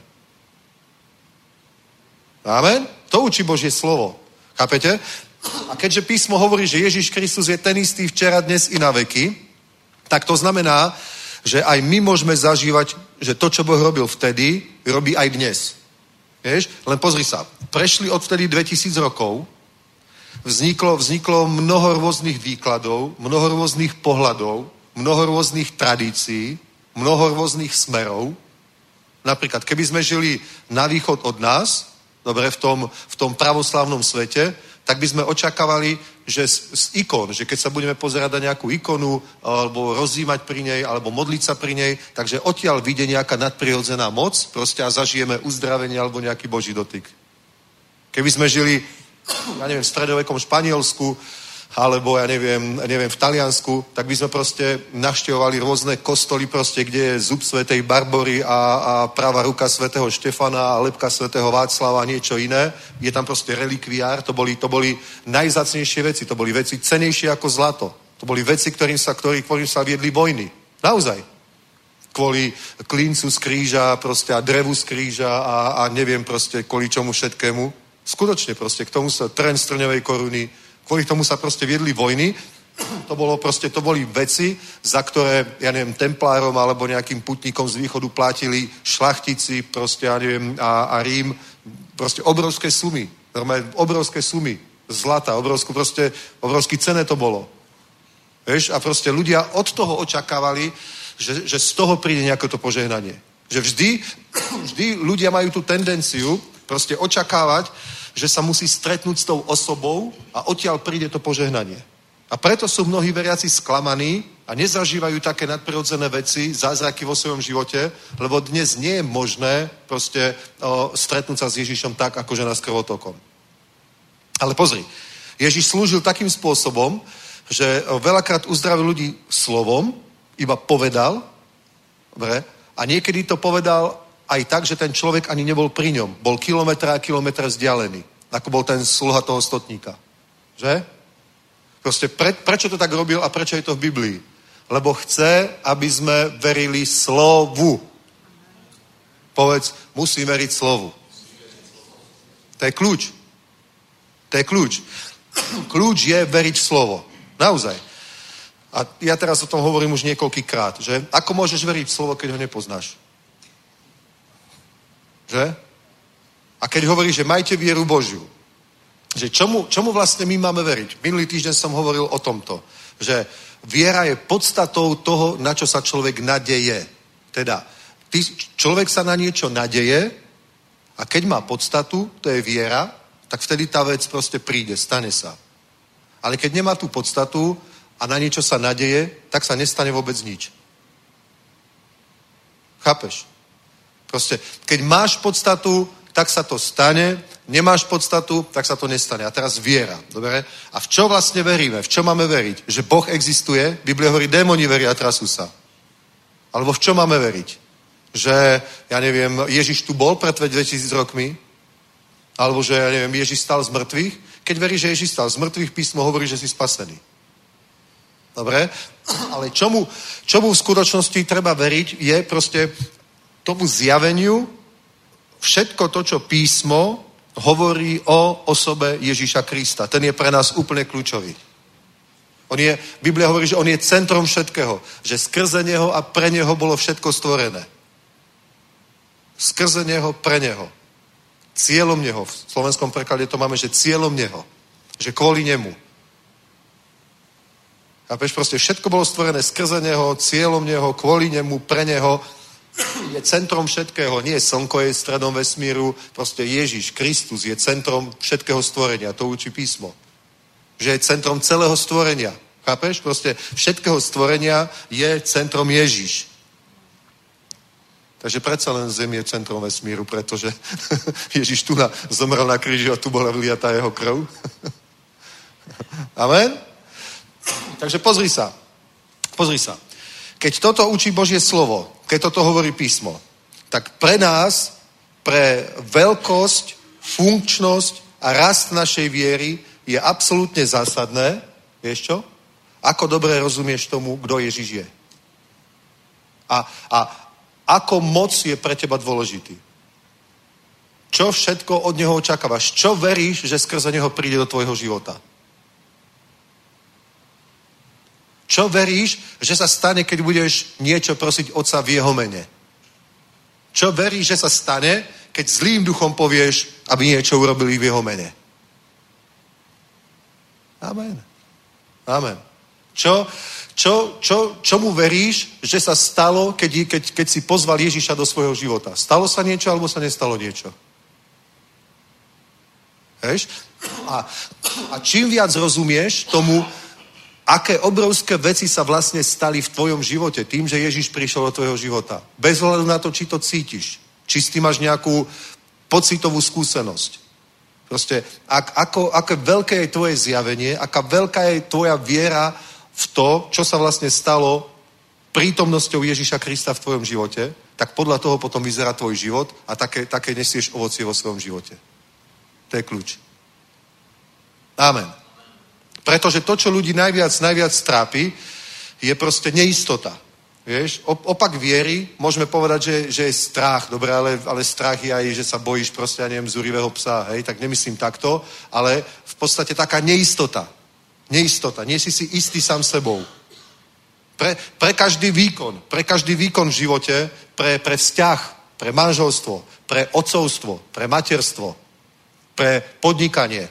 B: Amen? To učí Božie slovo. Chápete? A keďže písmo hovorí, že Ježiš Kristus je ten istý včera, dnes i na veky, tak to znamená, že aj my môžeme zažívať, že to, čo Boh robil vtedy, robí aj dnes. Vieš? Len pozri sa. Prešli odvtedy 2000 rokov, vzniklo, vzniklo mnoho rôznych výkladov, mnoho rôznych pohľadov, mnoho rôznych tradícií, mnoho rôznych smerov. Napríklad, keby sme žili na východ od nás, dobre, v tom, v tom pravoslavnom svete, tak by sme očakávali, že z, z ikon, že keď sa budeme pozerať na nejakú ikonu, alebo rozímať pri nej, alebo modliť sa pri nej, takže odtiaľ vyjde nejaká nadprirodzená moc, proste a zažijeme uzdravenie alebo nejaký boží dotyk. Keby sme žili, ja neviem, v stredovekom Španielsku, alebo ja neviem, neviem, v Taliansku, tak by sme proste navštevovali rôzne kostoly proste, kde je zub svätej Barbory a, a práva ruka svätého Štefana a lepka svätého Václava a niečo iné. Je tam proste relikviár, to boli, to boli najzacnejšie veci, to boli veci cenejšie ako zlato. To boli veci, ktorým sa, ktorý, ktorým sa viedli vojny. Naozaj. Kvôli klíncu z kríža proste a drevu z kríža a, a neviem proste kvôli čomu všetkému. Skutočne proste k tomu sa trend strňovej koruny, Kvôli tomu sa proste viedli vojny. To, bolo proste, to boli veci, za ktoré, ja neviem, templárom alebo nejakým putníkom z východu platili šlachtici, proste, ja neviem, a, a Rím, proste obrovské sumy. Normálne obrovské sumy. Zlata, obrovskú, proste, obrovský cené to bolo. Vieš, a proste ľudia od toho očakávali, že, že z toho príde nejaké to požehnanie. Že vždy, vždy ľudia majú tú tendenciu proste očakávať, že sa musí stretnúť s tou osobou a odtiaľ príde to požehnanie. A preto sú mnohí veriaci sklamaní a nezažívajú také nadprirodzené veci, zázraky vo svojom živote, lebo dnes nie je možné proste o, stretnúť sa s Ježišom tak, ako žena s krvotokom. Ale pozri, Ježiš slúžil takým spôsobom, že veľakrát uzdravil ľudí slovom, iba povedal, dobre, a niekedy to povedal aj tak, že ten človek ani nebol pri ňom. Bol kilometr a kilometr vzdialený. Ako bol ten sluha toho stotníka. Že? Proste pre, prečo to tak robil a prečo je to v Biblii? Lebo chce, aby sme verili slovu. Povedz, musím veriť slovu. To je kľúč. To je kľúč. Kľúč je veriť slovo. Naozaj. A ja teraz o tom hovorím už niekoľkýkrát, že ako môžeš veriť slovo, keď ho nepoznáš? Že? A keď hovorí, že majte vieru Božiu, že čomu, čomu vlastne my máme veriť? Minulý týždeň som hovoril o tomto, že viera je podstatou toho, na čo sa človek nadeje. Teda, ty, človek sa na niečo nadeje a keď má podstatu, to je viera, tak vtedy tá vec proste príde, stane sa. Ale keď nemá tú podstatu a na niečo sa nadeje, tak sa nestane vôbec nič. Chápeš? Proste, keď máš podstatu, tak sa to stane, nemáš podstatu, tak sa to nestane. A teraz viera, dobre? A v čo vlastne veríme? V čo máme veriť? Že Boh existuje? Biblia hovorí, démoni veria a trasú sa. Alebo v čo máme veriť? Že, ja neviem, Ježiš tu bol pred 2000 rokmi? Alebo že, ja neviem, Ježiš stal z mŕtvych? Keď veríš, že Ježiš stal z mŕtvych, písmo hovorí, že si spasený. Dobre? Ale čomu, čomu v skutočnosti treba veriť, je proste tomu zjaveniu všetko to, čo písmo hovorí o osobe Ježíša Krista. Ten je pre nás úplne kľúčový. On je, Biblia hovorí, že on je centrom všetkého. Že skrze neho a pre neho bolo všetko stvorené. Skrze neho, pre neho. Cieľom neho. V slovenskom preklade to máme, že cieľom neho. Že kvôli nemu. Chápeš, proste všetko bolo stvorené skrze neho, cieľom neho, kvôli nemu, pre neho. Je centrom všetkého. Nie slnko je stredom vesmíru, proste Ježiš, Kristus je centrom všetkého stvorenia. To učí písmo. Že je centrom celého stvorenia. Chápeš? Proste všetkého stvorenia je centrom Ježiš. Takže predsa len Zem je centrom vesmíru, pretože Ježiš tu na, zomrel na kríži a tu bola vyliatá jeho krv. Amen? Takže pozri sa. Pozri sa. Keď toto učí Božie slovo, keď toto hovorí písmo, tak pre nás, pre veľkosť, funkčnosť a rast našej viery je absolútne zásadné, vieš čo? Ako dobre rozumieš tomu, kto Ježiš je. A, a ako moc je pre teba dôležitý. Čo všetko od neho očakávaš? Čo veríš, že skrze neho príde do tvojho života? Čo veríš, že sa stane, keď budeš niečo prosiť Otca v jeho mene? Čo veríš, že sa stane, keď zlým duchom povieš, aby niečo urobili v jeho mene? Amen. Amen. Čo, čo, čo, čomu veríš, že sa stalo, keď, keď, keď si pozval Ježiša do svojho života? Stalo sa niečo, alebo sa nestalo niečo? Hej? A, a čím viac rozumieš tomu, aké obrovské veci sa vlastne stali v tvojom živote tým, že Ježiš prišiel do tvojho života. Bez hľadu na to, či to cítiš. Či s tým máš nejakú pocitovú skúsenosť. Proste, ak, ako, aké veľké je tvoje zjavenie, aká veľká je tvoja viera v to, čo sa vlastne stalo prítomnosťou Ježiša Krista v tvojom živote, tak podľa toho potom vyzerá tvoj život a také, také nesieš ovocie vo svojom živote. To je kľúč. Amen. Pretože to, čo ľudí najviac, najviac trápi, je proste neistota. Vieš, opak viery, môžeme povedať, že, že je strach, dobre, ale, ale strach je aj, že sa bojíš proste, ja neviem, zúrivého psa, hej, tak nemyslím takto, ale v podstate taká neistota. Neistota, nie si si istý sám sebou. Pre, pre každý výkon, pre každý výkon v živote, pre, pre vzťah, pre manželstvo, pre otcovstvo, pre materstvo, pre podnikanie,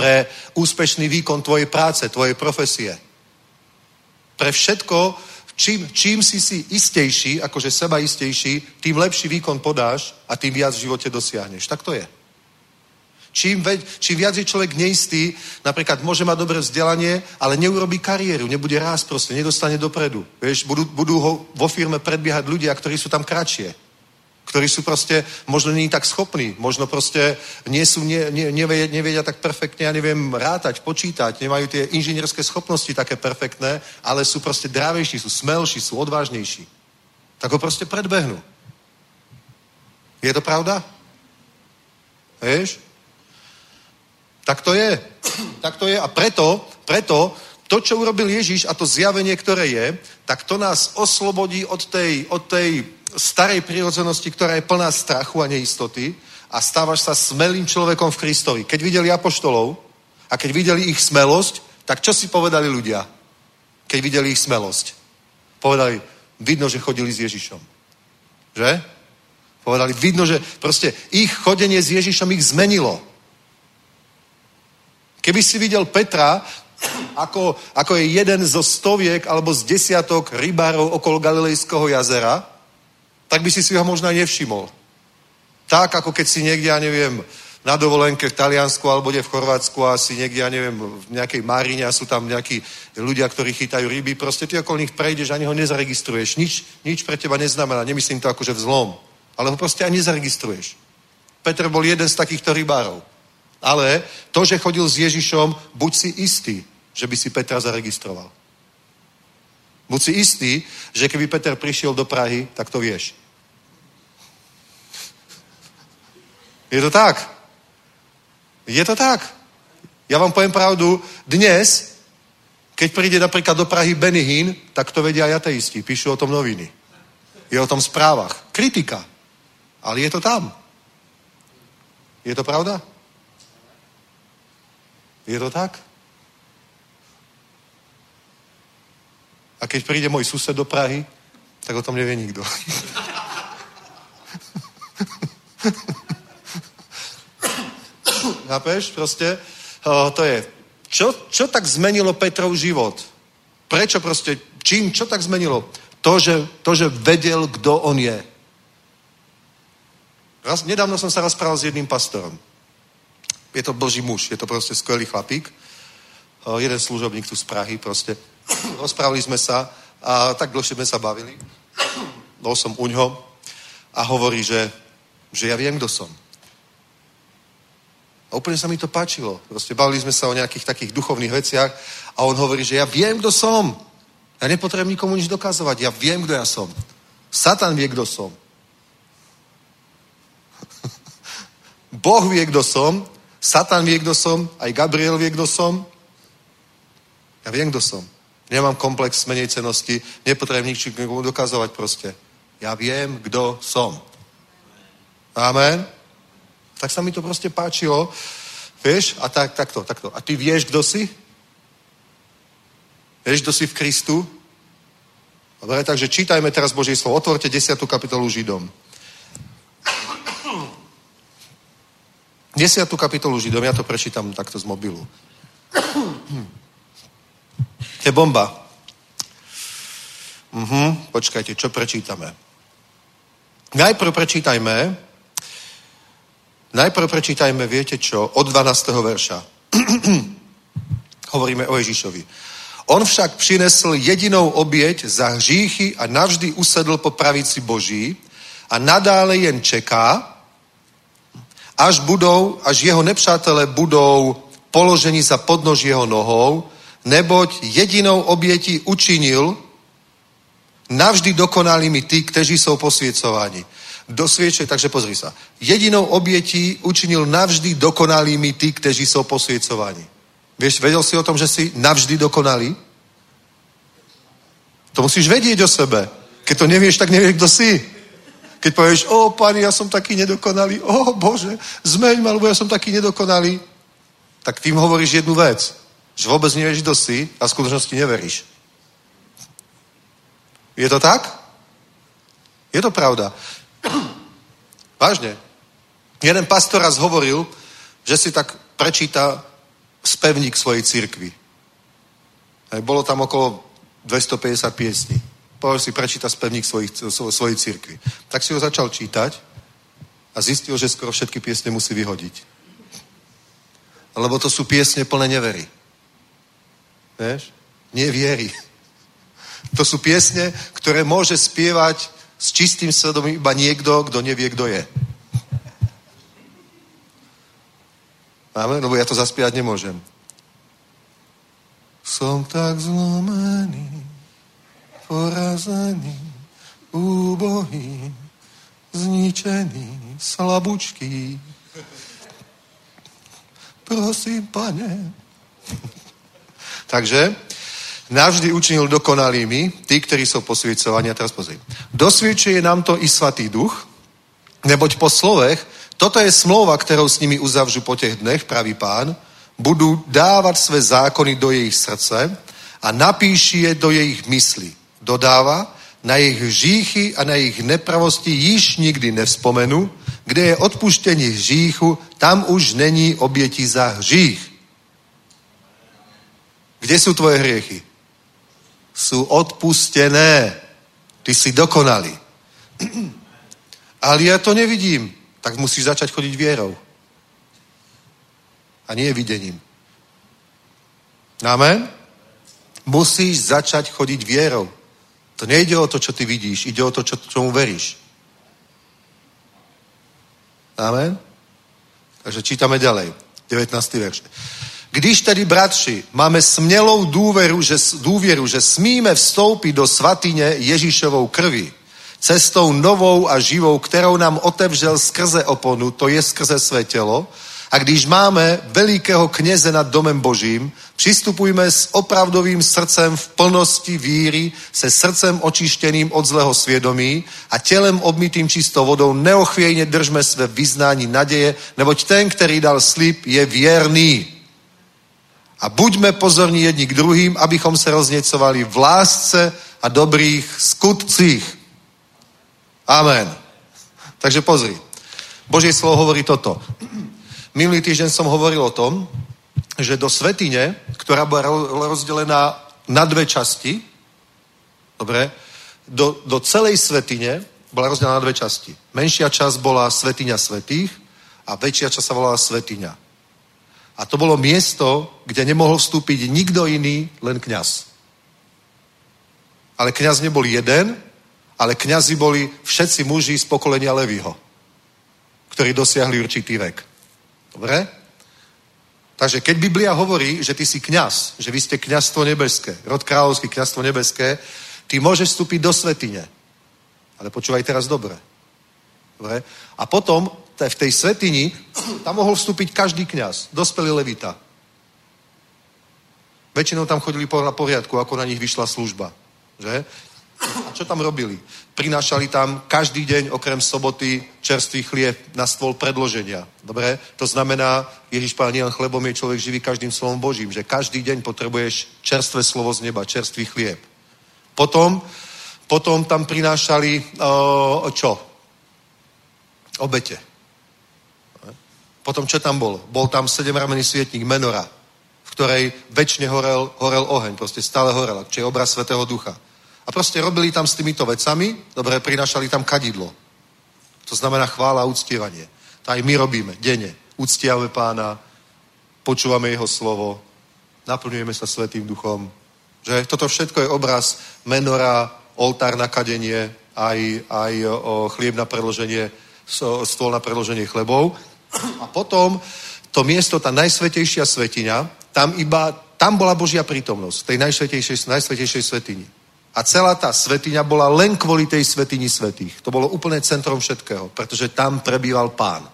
B: pre úspešný výkon tvojej práce, tvojej profesie. Pre všetko, čím, čím si si istejší, akože seba istejší, tým lepší výkon podáš a tým viac v živote dosiahneš. Tak to je. Čím, veď, čím viac je človek neistý, napríklad môže mať dobré vzdelanie, ale neurobí kariéru, nebude rásť proste, nedostane dopredu. Vieš, budú, budú ho vo firme predbiehať ľudia, ktorí sú tam kratšie ktorí sú proste, možno nie tak schopní, možno proste nie sú, nie, nie, nevedia, nevedia tak perfektne, ja neviem, rátať, počítať, nemajú tie inžinierské schopnosti také perfektné, ale sú proste drávejší, sú smelší, sú odvážnejší. Tak ho proste predbehnú. Je to pravda? Vieš? Tak to je. Tak to je a preto, preto to, čo urobil Ježiš a to zjavenie, ktoré je, tak to nás oslobodí od tej, od tej starej prírodzenosti, ktorá je plná strachu a neistoty a stávaš sa smelým človekom v Kristovi. Keď videli apoštolov a keď videli ich smelosť, tak čo si povedali ľudia, keď videli ich smelosť? Povedali, vidno, že chodili s Ježišom. Že? Povedali, vidno, že proste ich chodenie s Ježišom ich zmenilo. Keby si videl Petra, ako, ako je jeden zo stoviek alebo z desiatok rybárov okolo Galilejského jazera, tak by si si ho možno aj nevšimol. Tak, ako keď si niekde, ja neviem, na dovolenke v Taliansku alebo kde v Chorvátsku a asi niekde, ja neviem, v nejakej Marine a sú tam nejakí ľudia, ktorí chytajú ryby, proste ty okolo nich prejdeš, ani ho nezaregistruješ. Nič, nič pre teba neznamená, nemyslím to akože vzlom, ale ho proste ani nezaregistruješ. Peter bol jeden z takýchto rybárov. Ale to, že chodil s Ježišom, buď si istý, že by si Petra zaregistroval. Buď si istý, že keby Peter prišiel do Prahy, tak to vieš. Je to tak? Je to tak? Ja vám poviem pravdu, dnes, keď príde napríklad do Prahy Benny Hinn, tak to vedia aj ateisti, píšu o tom noviny. Je o tom správach. Kritika. Ale je to tam. Je to pravda? Je to tak? A keď príde môj sused do Prahy, tak o tom nevie nikto. Chápeš? Proste o, to je. Čo, čo tak zmenilo Petrov život? Prečo proste? Čím? Čo tak zmenilo? To, že, to, že vedel, kto on je. Raz, nedávno som sa rozprával s jedným pastorom. Je to boží muž, je to proste skvelý chlapík. O, jeden služobník tu z Prahy proste. Rozprávali sme sa a tak dlhšie sme sa bavili. Bol som u ňo a hovorí, že, že ja viem, kto som. A úplne sa mi to páčilo. Proste bavili sme sa o nejakých takých duchovných veciach a on hovorí, že ja viem, kto som. Ja nepotrebujem nikomu nič dokazovať. Ja viem, kto ja som. Satan vie, kto som. boh vie, kto som. Satan vie, kto som. Aj Gabriel vie, kto som. Ja viem, kto som. Nemám komplex menej cenosti. Nepotrebujem nič nikomu dokazovať proste. Ja viem, kto som. Amen tak sa mi to proste páčilo. Vieš? A tak, takto, takto. A ty vieš, kto si? Vieš, kto si v Kristu? Dobre, takže čítajme teraz Božie slovo. Otvorte 10. kapitolu Židom. 10. kapitolu Židom, ja to prečítam takto z mobilu. To je bomba. Mhm, počkajte, čo prečítame? Najprv prečítajme Najprv prečítajme, viete čo, od 12. verša. Hovoríme o Ježišovi. On však přinesl jedinou oběť za hříchy a navždy usedl po pravici Boží a nadále jen čeká, až budou, až jeho nepřátelé budou položeni za podnož jeho nohou, neboť jedinou obětí učinil navždy dokonalými tí, kteří jsou posvěcováni dosviečej, takže pozri sa. Jedinou obětí učinil navždy dokonalými tí, kteří jsou posviecovaní. Vieš, vedel si o tom, že si navždy dokonalý? To musíš vedieť o sebe. Keď to nevieš, tak nevieš, kto si. Keď povieš, o, pani, ja som taký nedokonalý, o, Bože, zmeň ma, lebo ja som taký nedokonalý, tak tým hovoríš jednu vec, že vôbec nevieš, kto si a v skutočnosti neveríš. Je to tak? Je to pravda. Vážne. Jeden pastor raz hovoril, že si tak prečíta spevník svojej cirkvi. Bolo tam okolo 250 piesní. Povedal si prečíta spevník svojich, svojej cirkvi. Tak si ho začal čítať a zistil, že skoro všetky piesne musí vyhodiť. Lebo to sú piesne plné nevery. Vieš? Nie. To sú piesne, ktoré môže spievať s čistým svedomím iba niekto, kto nevie, kto je. Máme? Lebo ja to zaspievať nemôžem. Som tak zlomený, porazený, úbohý, zničený, slabučký. Prosím, pane. Takže navždy učinil dokonalými tí, ktorí sú posviecovaní. A teraz pozri. Dosviečuje nám to i Svatý duch, neboť po slovech, toto je smlouva, kterou s nimi uzavřu po těch dnech, pravý pán, budu dávat své zákony do jejich srdce a napíši je do jejich mysli. Dodává, na jejich hříchy a na jejich nepravosti již nikdy nevzpomenu, kde je odpuštění hříchu, tam už není obětí za hřích. Kde jsou tvoje hriechy? Sú odpustené. Ty si dokonalý. Ale ja to nevidím. Tak musíš začať chodiť vierou. A nie videním. Amen? Musíš začať chodiť vierou. To nejde o to, čo ty vidíš, ide o to, čo, čomu veríš. Amen? Takže čítame ďalej. 19. verš. Když tedy, bratři, máme smělou důvěru že, důvěru, že smíme vstoupit do svatyně Ježíšovou krvi, cestou novou a živou, kterou nám otevřel skrze oponu, to je skrze své tělo, a když máme velikého kněze nad domem Božím, přistupujme s opravdovým srdcem v plnosti víry, se srdcem očištěným od zlého svědomí a tělem obmytým čistou vodou neochvějně držme své vyznání naděje, neboť ten, který dal slib, je věrný. A buďme pozorní jedni k druhým, abychom se rozněcovali v lásce a dobrých skutcích. Amen. Takže pozri. Božie slovo hovorí toto. Minulý týždeň som hovoril o tom, že do svetine, ktorá bola rozdelená na dve časti, dobre, do, do celej svetine bola rozdelená na dve časti. Menšia časť bola svetiňa svetých a väčšia časť sa volala svetiňa. A to bolo miesto, kde nemohol vstúpiť nikto iný, len kňaz. Ale kňaz nebol jeden, ale kňazi boli všetci muži z pokolenia Levího, ktorí dosiahli určitý vek. Dobre? Takže keď Biblia hovorí, že ty si kňaz, že vy ste kňazstvo nebeské, rod kráľovský kňazstvo nebeské, ty môžeš vstúpiť do svetine. Ale počúvaj teraz dobre. dobre? A potom v tej svetini tam mohol vstúpiť každý kňaz, dospelý levita. Väčšinou tam chodili na poriadku, ako na nich vyšla služba. Že? A čo tam robili? Prinášali tam každý deň, okrem soboty, čerstvý chlieb na stôl predloženia. Dobre? To znamená, Ježiš pán nie len chlebom je človek živý každým slovom Božím, že každý deň potrebuješ čerstvé slovo z neba, čerstvý chlieb. Potom, potom tam prinášali uh, čo? Obete. Potom čo tam bolo? Bol tam sedemramený svietník Menora, v ktorej väčšine horel, horel oheň, proste stále horel, čo je obraz Svetého Ducha. A proste robili tam s týmito vecami, dobre, prinašali tam kadidlo. To znamená chvála a uctievanie. To aj my robíme, denne. Uctiame pána, počúvame jeho slovo, naplňujeme sa Svetým duchom. Že? Toto všetko je obraz menora, oltár na kadenie, aj, aj o chlieb na preloženie, stôl na preloženie chlebov. A potom to miesto, tá najsvetejšia svetiňa, tam iba, tam bola Božia prítomnosť, tej najsvetejšej, najsvetejšej svetini. A celá tá svetiňa bola len kvôli tej svetini svetých. To bolo úplne centrom všetkého, pretože tam prebýval pán.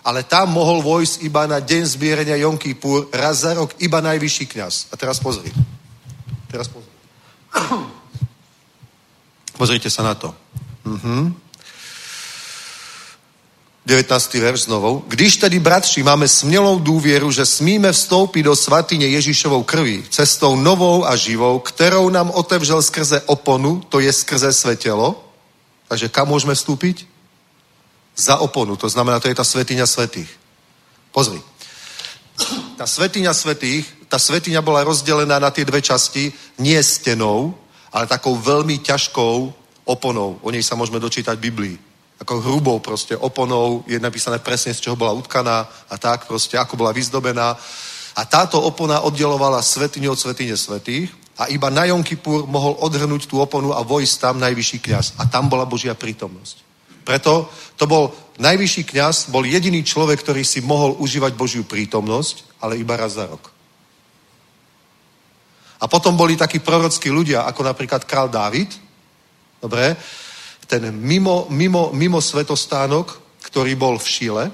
B: Ale tam mohol vojsť iba na deň zbierenia Jom Kippur, raz za rok, iba najvyšší kňaz. A teraz pozri. Teraz pozri. Pozrite sa na to. Mhm. 19. verš znovu. Když tedy, bratři, máme smělou důvěru, že smíme vstoupit do svatyně Ježíšovou krví, cestou novou a živou, kterou nám otevřel skrze oponu, to je skrze své. Takže kam môžeme vstúpiť? Za oponu, to znamená, to je tá svetiňa svetých. Pozri. Tá svetiňa svetých, tá svetiňa bola rozdelená na tie dve časti, nie stenou, ale takou veľmi ťažkou oponou. O nej sa môžeme dočítať v Biblii ako hrubou proste oponou, je napísané presne, z čoho bola utkaná a tak proste, ako bola vyzdobená. A táto opona oddelovala svetiňu od svetine svetých a iba na Jom Kippur mohol odhrnúť tú oponu a vojsť tam najvyšší kňaz. A tam bola Božia prítomnosť. Preto to bol najvyšší kňaz, bol jediný človek, ktorý si mohol užívať Božiu prítomnosť, ale iba raz za rok. A potom boli takí prorockí ľudia, ako napríklad král Dávid, dobre, ten mimo, mimo, mimo svetostánok, ktorý bol v Šile,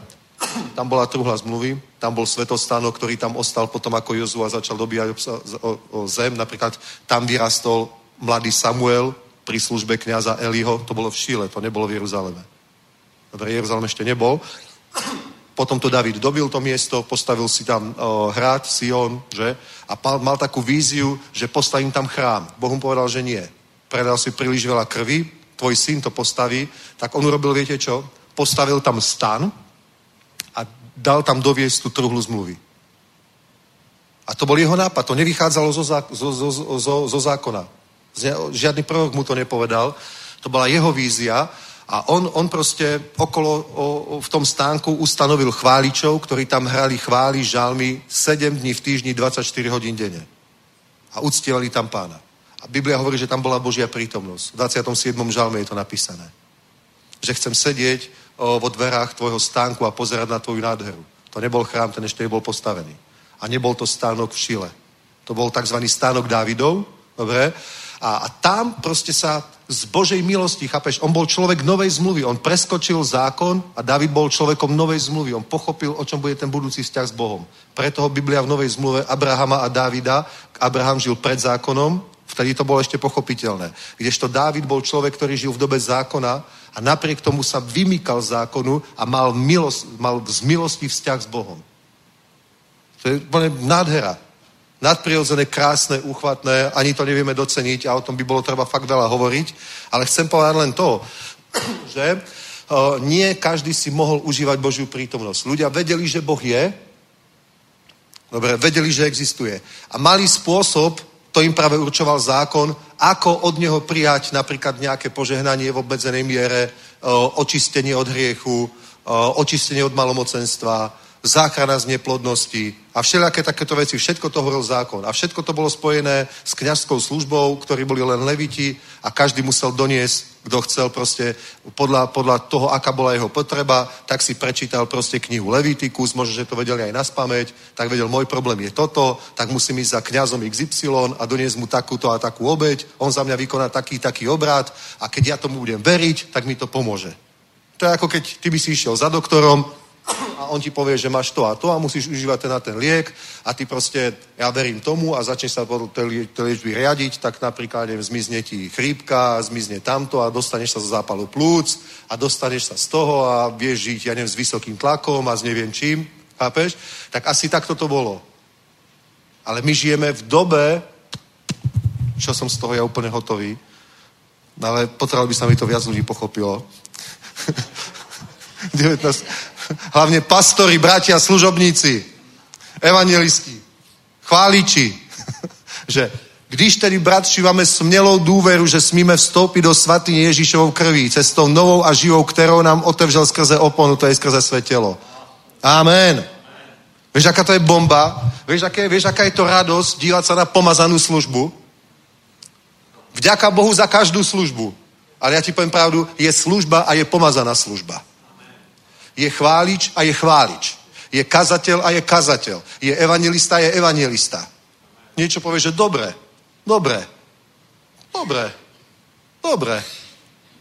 B: tam bola truhla zmluvy, tam bol svetostánok, ktorý tam ostal potom, ako Jozua začal dobíjať zem. Napríklad tam vyrastol mladý Samuel pri službe kniaza Eliho. To bolo v Šile, to nebolo v Jeruzaleme. Dobre, Jeruzalem ešte nebol. Potom to David dobil to miesto, postavil si tam o, hrad, Sion, že? A mal, mal takú víziu, že postavím tam chrám. Boh mu povedal, že nie. Predal si príliš veľa krvi, tvoj syn to postaví, tak on urobil, viete čo? Postavil tam stan a dal tam doviesť tú truhlu zmluvy. A to bol jeho nápad, to nevychádzalo zo, zo, zo, zo, zo zákona. Žiadny prorok mu to nepovedal, to bola jeho vízia A on, on proste okolo o, o, v tom stánku ustanovil chváličov, ktorí tam hrali chvály, žalmy 7 dní v týždni, 24 hodín denne. A uctievali tam pána. A Biblia hovorí, že tam bola Božia prítomnosť. V 27. žalme je to napísané. Že chcem sedieť o, vo dverách tvojho stánku a pozerať na tvoju nádheru. To nebol chrám, ten ešte nebol postavený. A nebol to stánok v Šile. To bol tzv. stánok Dávidov, dobre? A, a tam proste sa z Božej milosti, chápeš, on bol človek novej zmluvy, on preskočil zákon a David bol človekom novej zmluvy, on pochopil, o čom bude ten budúci vzťah s Bohom. Preto Biblia v novej zmluve Abrahama a Dávida, Abraham žil pred zákonom, vtedy to bolo ešte pochopiteľné. Kdežto Dávid bol človek, ktorý žil v dobe zákona a napriek tomu sa vymýkal zákonu a mal, milost, mal z milosti vzťah s Bohom. To je nádhera nadprirodzené, krásne, úchvatné, ani to nevieme doceniť a o tom by bolo treba fakt veľa hovoriť, ale chcem povedať len to, že nie každý si mohol užívať Božiu prítomnosť. Ľudia vedeli, že Boh je, dobre, vedeli, že existuje. A malý spôsob, to im práve určoval zákon, ako od neho prijať napríklad nejaké požehnanie v obmedzenej miere, očistenie od hriechu, očistenie od malomocenstva, záchrana z neplodnosti a všelijaké takéto veci. Všetko to hovoril zákon. A všetko to bolo spojené s kňazskou službou, ktorí boli len leviti a každý musel doniesť, kto chcel proste podľa, podľa toho, aká bola jeho potreba, tak si prečítal proste knihu Levitikus, možno, že to vedeli aj na spameť, tak vedel, môj problém je toto, tak musím ísť za kňazom XY a doniesť mu takúto a takú obeď, on za mňa vykoná taký, taký obrad a keď ja tomu budem veriť, tak mi to pomôže. To je ako keď ty by si išiel za doktorom, a on ti povie, že máš to a to a musíš užívať ten a ten liek a ty proste, ja verím tomu a začneš sa po tej liečby riadiť, tak napríklad neviem, zmizne ti chrípka, zmizne tamto a dostaneš sa z zápalu plúc a dostaneš sa z toho a vieš žiť, ja neviem, s vysokým tlakom a s neviem čím, chápeš? Tak asi takto to bolo. Ale my žijeme v dobe, čo som z toho ja úplne hotový, ale potreboval by sa mi to viac ľudí pochopilo. 19, hlavne pastori, bratia, služobníci, evangelisti, chváliči, že když tedy, bratři, máme smělou důveru, že smíme vstoupit do svatyně Ježíšovou krví, cestou novou a živou, kterou nám otevřel skrze oponu, to je skrze své tělo. Amen. Vieš, aká to je bomba? Vieš, aké, vieš, aká je to radosť dívat sa na pomazanú službu? Vďaka Bohu za každú službu. Ale ja ti poviem pravdu, je služba a je pomazaná služba. Je chválič a je chválič. Je kazateľ a je kazateľ. Je evangelista a je evangelista. Niečo povie, že dobre, dobre, dobre, dobre,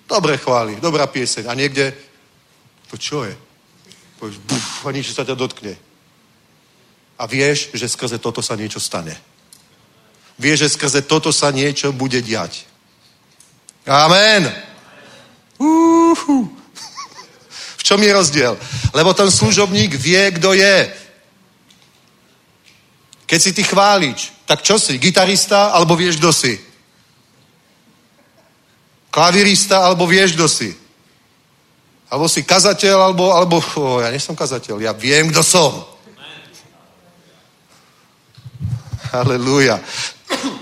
B: dobre chváli, dobrá pieseň. A niekde, to čo je? Povieš, buf, a niečo sa ťa dotkne. A vieš, že skrze toto sa niečo stane. Vieš, že skrze toto sa niečo bude diať. Amen. Uhu čom je rozdiel? Lebo ten služobník vie, kto je. Keď si ty chválič, tak čo si? Gitarista alebo vieš, kto si? Klavirista alebo vieš, kto si? Alebo si kazateľ, alebo, alebo oh, ja nie som kazateľ, ja viem, kto som. Halelúja.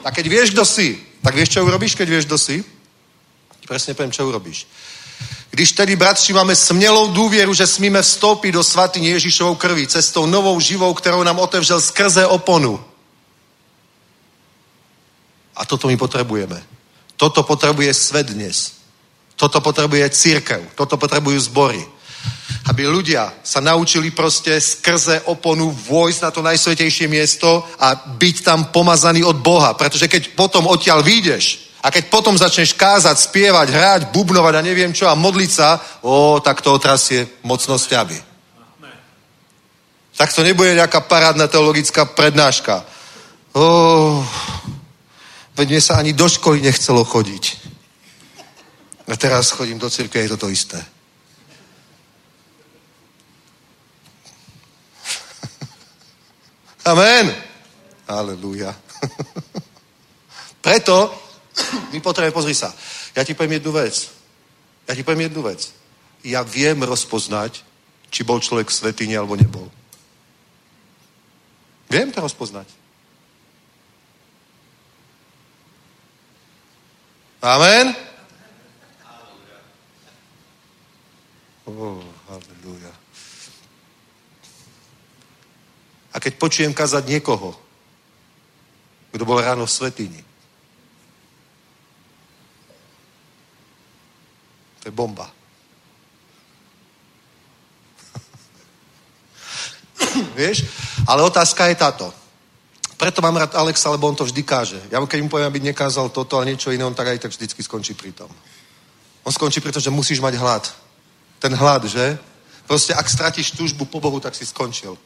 B: A keď vieš, kto si, tak vieš, čo urobíš, keď vieš, kto si? Presne poviem, čo urobíš. Když tedy, bratři, máme smělou důvěru, že smíme vstoupit do svatyně Ježíšovou krví, cestou novou živou, kterou nám otevřel skrze oponu. A toto my potrebujeme. Toto potrebuje svet dnes. Toto potrebuje církev. Toto potrebujú zbory. Aby ľudia sa naučili proste skrze oponu vojsť na to najsvetejšie miesto a byť tam pomazaný od Boha. Pretože keď potom odtiaľ vyjdeš, a keď potom začneš kázať, spievať, hrať, bubnovať a neviem čo a modliť sa, o, tak to otrasie mocnosť ťaby. Tak to nebude nejaká parádna teologická prednáška. O, veď mne sa ani do školy nechcelo chodiť. A teraz chodím do cirkvi je to to isté. Amen. Aleluja. Preto my potrebujeme, pozri sa, ja ti poviem jednu vec. Ja ti poviem jednu vec. Ja viem rozpoznať, či bol človek v svetine alebo nebol. Viem to rozpoznať. Amen? Halleluja. A keď počujem kazať niekoho, kto bol ráno v svetini, to je bomba. Vieš? Ale otázka je táto. Preto mám rád Alexa, lebo on to vždy káže. Ja keď mu poviem, aby nekázal toto a niečo iné, on tak aj tak vždycky skončí pri tom. On skončí, pretože musíš mať hlad. Ten hlad, že? Proste, ak stratíš túžbu po Bohu, tak si skončil.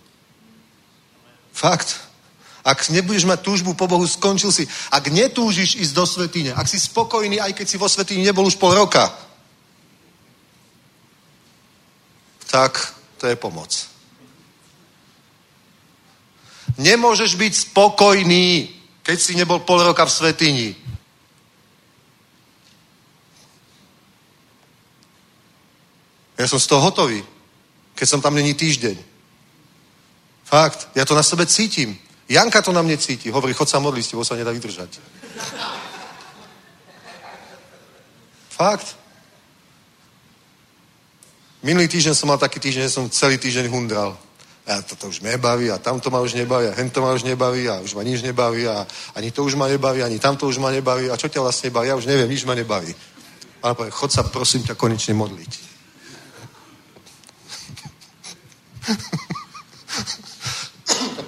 B: Fakt. Ak nebudeš mať túžbu po Bohu, skončil si. Ak netúžiš ísť do svetine, ak si spokojný, aj keď si vo svetine nebol už pol roka, tak to je pomoc. Nemôžeš byť spokojný, keď si nebol pol roka v svetini. Ja som z toho hotový, keď som tam není týždeň. Fakt, ja to na sebe cítim. Janka to na mne cíti. Hovorí, chod sa modliť, s tebou sa nedá vydržať. Fakt. Minulý týždeň som mal taký týždeň, že som celý týždeň hundral. A toto už nebaví, a tamto ma už nebaví, a hento ma už nebaví, a už ma nič nebaví, a ani to už ma nebaví, ani tamto už ma nebaví, a čo ťa vlastne baví? Ja už neviem, nič ma nebaví. Ale poviem, chod sa prosím ťa konečne modliť.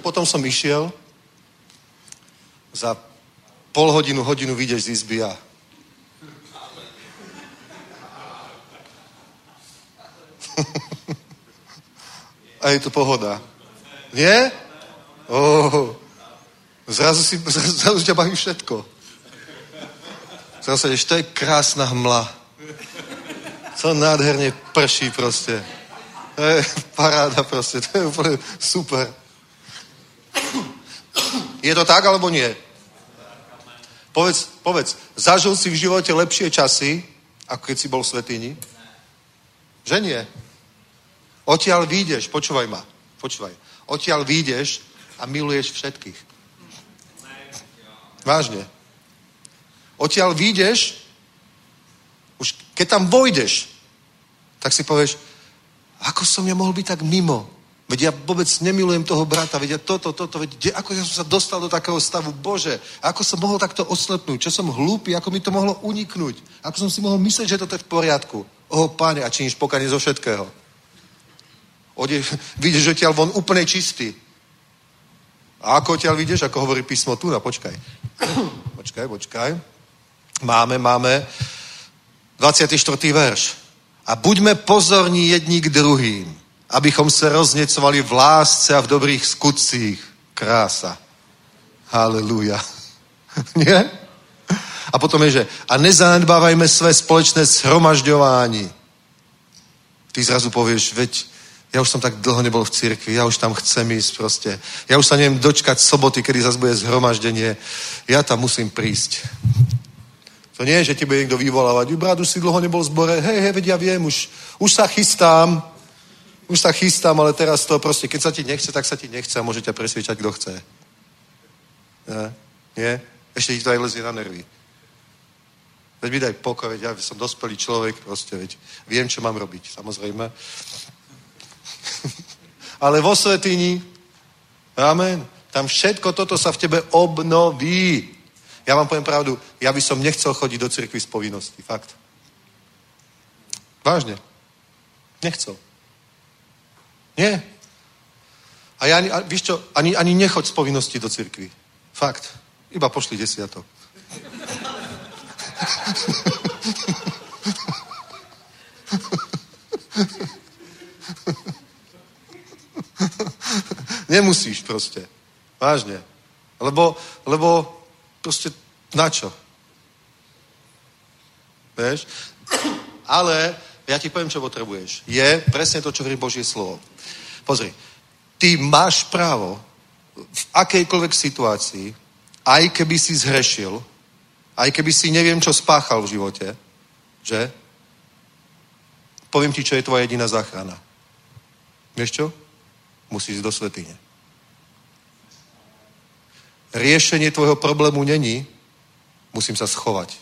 B: potom som išiel, za pol hodinu, hodinu vyjdeš z izby a a je to pohoda. Nie? Oh. Zrazu, si, zrazu, zrazu ťa baví všetko. Zrazu sa to je krásna hmla. Co nádherne prší proste. To je paráda proste, to je úplne super. Je to tak, alebo nie? Povedz, povedz, zažil si v živote lepšie časy, ako keď si bol v Svetýni? Že nie? Odtiaľ výjdeš, počúvaj ma, počúvaj. Odtiaľ výjdeš a miluješ všetkých. Vážne. Odtiaľ výjdeš, už keď tam vojdeš, tak si povieš, ako som ja mohol byť tak mimo? Veď ja vôbec nemilujem toho brata, veď ja toto, toto, veď kde, ako ja som sa dostal do takého stavu, Bože, ako som mohol takto oslepnúť, čo som hlúpy, ako mi to mohlo uniknúť, ako som si mohol myslieť, že toto je v poriadku. O, páne, a činíš pokanie zo všetkého. Ode, vidíš odtiaľ von úplne čistý. A ako odtiaľ vidíš, ako hovorí písmo tu, no počkaj. počkaj, počkaj. Máme, máme 24. verš. A buďme pozorní jedni k druhým, abychom se roznecovali v lásce a v dobrých skutcích. Krása. Haleluja. Nie? A potom je, že a nezanedbávajme své společné shromažďování. Ty zrazu povieš, veď ja už som tak dlho nebol v cirkvi, ja už tam chcem ísť proste. Ja už sa neviem dočkať soboty, kedy zase bude zhromaždenie. Ja tam musím prísť. To nie je, že ti bude niekto vyvolávať. Brat, už si dlho nebol v zbore. Hej, hej, veď ja viem, už, už sa chystám. Už sa chystám, ale teraz to proste, keď sa ti nechce, tak sa ti nechce a môže ťa presviečať, kto chce. Nie? Nie? Ešte ti to aj lezie na nervy. Veď mi daj pokoj, veď ja som dospelý človek, proste, veď viem, čo mám robiť, samozrejme. Ale vo svetini, amen, tam všetko toto sa v tebe obnoví. Ja vám poviem pravdu, ja by som nechcel chodiť do cirkvi z povinnosti, fakt. Vážne. Nechcel. Nie. A ja, a, víš čo, ani, ani nechoď z povinnosti do cirkvi. Fakt. Iba pošli desiatok. Nemusíš proste. Vážne. Lebo, lebo proste na čo? Vieš? Ale ja ti poviem, čo potrebuješ. Je presne to, čo hovorí Božie slovo. Pozri, ty máš právo v akejkoľvek situácii, aj keby si zhrešil, aj keby si neviem, čo spáchal v živote, že? Poviem ti, čo je tvoja jediná záchrana. Vieš čo? Musíš ísť do svetine. Riešenie tvojho problému není, musím sa schovať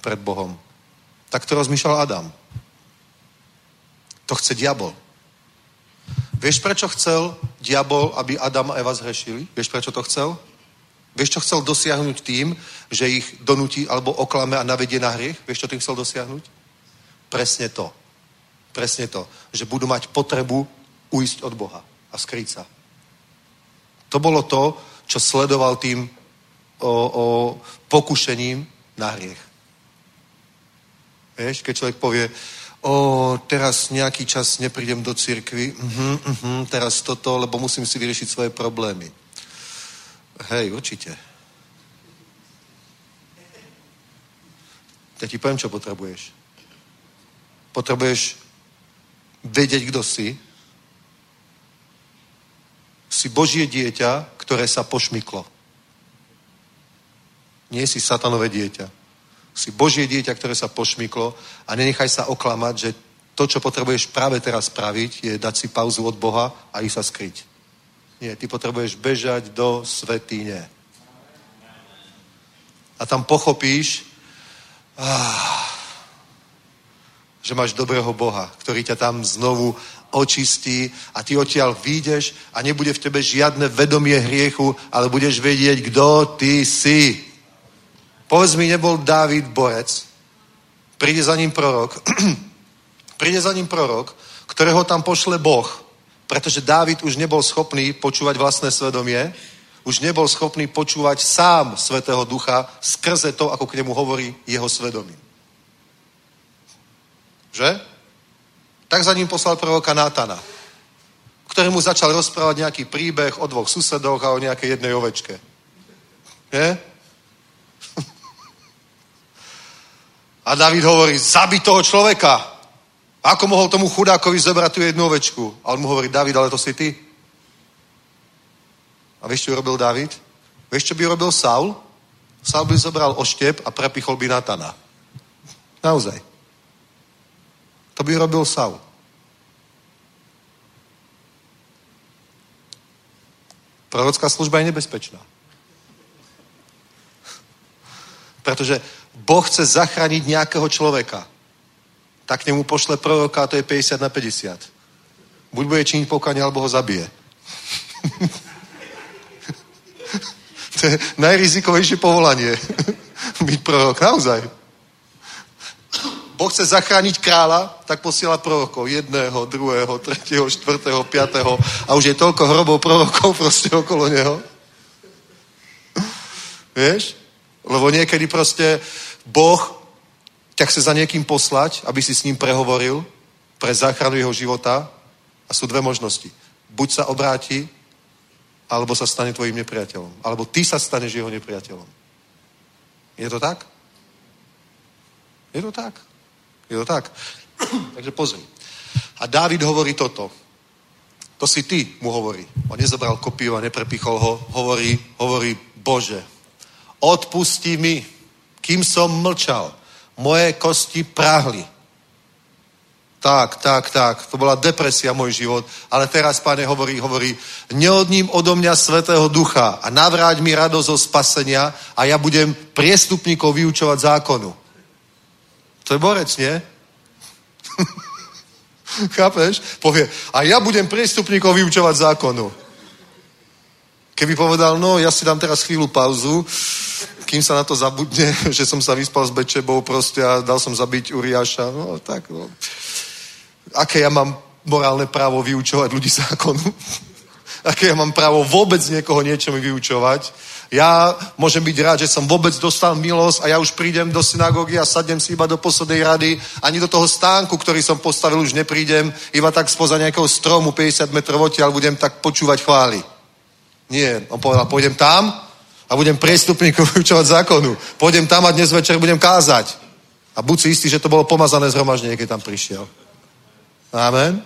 B: pred Bohom. Tak to rozmýšľal Adam. To chce diabol. Vieš, prečo chcel diabol, aby Adam a Eva zhrešili? Vieš, prečo to chcel? Vieš, čo chcel dosiahnuť tým, že ich donutí alebo oklame a navedie na hriech? Vieš, čo tým chcel dosiahnuť? Presne to. Presne to. Že budú mať potrebu uísť od Boha a skryť sa. To bolo to, čo sledoval tým o, o pokušením na hriech. Vieš, keď človek povie, o, teraz nejaký čas neprídem do cirkvi, uh-huh, uh-huh, teraz toto, lebo musím si vyriešiť svoje problémy. Hej, určite. Ja ti poviem, čo potrebuješ. Potrebuješ vedieť, kto si. Si Božie dieťa, ktoré sa pošmyklo. Nie si satanové dieťa. Si Božie dieťa, ktoré sa pošmyklo a nenechaj sa oklamať, že to, čo potrebuješ práve teraz spraviť, je dať si pauzu od Boha a ísť sa skryť. Nie, ty potrebuješ bežať do svetýne. A tam pochopíš, ah, že máš dobrého Boha, ktorý ťa tam znovu očistí a ty odtiaľ výjdeš a nebude v tebe žiadne vedomie hriechu, ale budeš vedieť, kto ty si. Povedz mi, nebol Dávid borec, príde za ním prorok, príde za ním prorok, ktorého tam pošle Boh, pretože Dávid už nebol schopný počúvať vlastné svedomie, už nebol schopný počúvať sám Svetého Ducha skrze to, ako k nemu hovorí jeho svedomí. Že? Tak za ním poslal proroka Nátana, ktorému začal rozprávať nejaký príbeh o dvoch susedoch a o nejakej jednej ovečke. Nie? A David hovorí, zabi toho človeka. Ako mohol tomu chudákovi zobrať tú jednu ovečku? A on mu hovorí, David, ale to si ty. A vieš, čo robil David? Vieš, čo by robil Saul? Saul by zobral oštep a prepichol by Natana. Naozaj. To by robil Saul. Prorocká služba je nebezpečná. Pretože Boh chce zachrániť nejakého človeka. Tak k nemu pošle proroka a to je 50 na 50. Buď bude činiť pokanie, alebo ho zabije. to je najrizikovejšie povolanie. Byť prorok, naozaj. Boh chce zachrániť kráľa, tak posiela prorokov. Jedného, druhého, tretieho, štvrtého, piatého. A už je toľko hrobov prorokov proste okolo neho. Vieš? Lebo niekedy proste Boh ťa chce za niekým poslať, aby si s ním prehovoril pre záchranu jeho života. A sú dve možnosti. Buď sa obráti, alebo sa stane tvojim nepriateľom. Alebo ty sa staneš jeho nepriateľom. Je to tak? Je to tak. Je to tak. Takže pozri. A Dávid hovorí toto. To si ty, mu hovorí. On nezabral kopiu a neprepichol ho. Hovorí, hovorí, Bože, odpustí mi, kým som mlčal. Moje kosti prahli. Tak, tak, tak. To bola depresia môj život. Ale teraz, pane, hovorí, hovorí, neodním odo mňa Svetého Ducha a navráť mi radosť zo spasenia a ja budem priestupníkov vyučovať zákonu. To je borec, nie? Chápeš? Povie, a ja budem priestupníkov vyučovať zákonu. Keby povedal, no ja si dám teraz chvíľu pauzu, kým sa na to zabudne, že som sa vyspal s Bečebou proste a dal som zabiť Uriáša. No tak, no. Aké ja mám morálne právo vyučovať ľudí zákonu? Aké ja mám právo vôbec niekoho niečomu vyučovať? Ja môžem byť rád, že som vôbec dostal milosť a ja už prídem do synagógy a sadnem si iba do poslednej rady. Ani do toho stánku, ktorý som postavil, už neprídem. Iba tak spoza nejakého stromu 50 metrov odtiaľ budem tak počúvať chvály. Nie, on povedal, pôjdem tam a budem priestupníkom vyučovať zákonu. Pôjdem tam a dnes večer budem kázať. A buď si istý, že to bolo pomazané zhromaždenie, keď tam prišiel. Amen.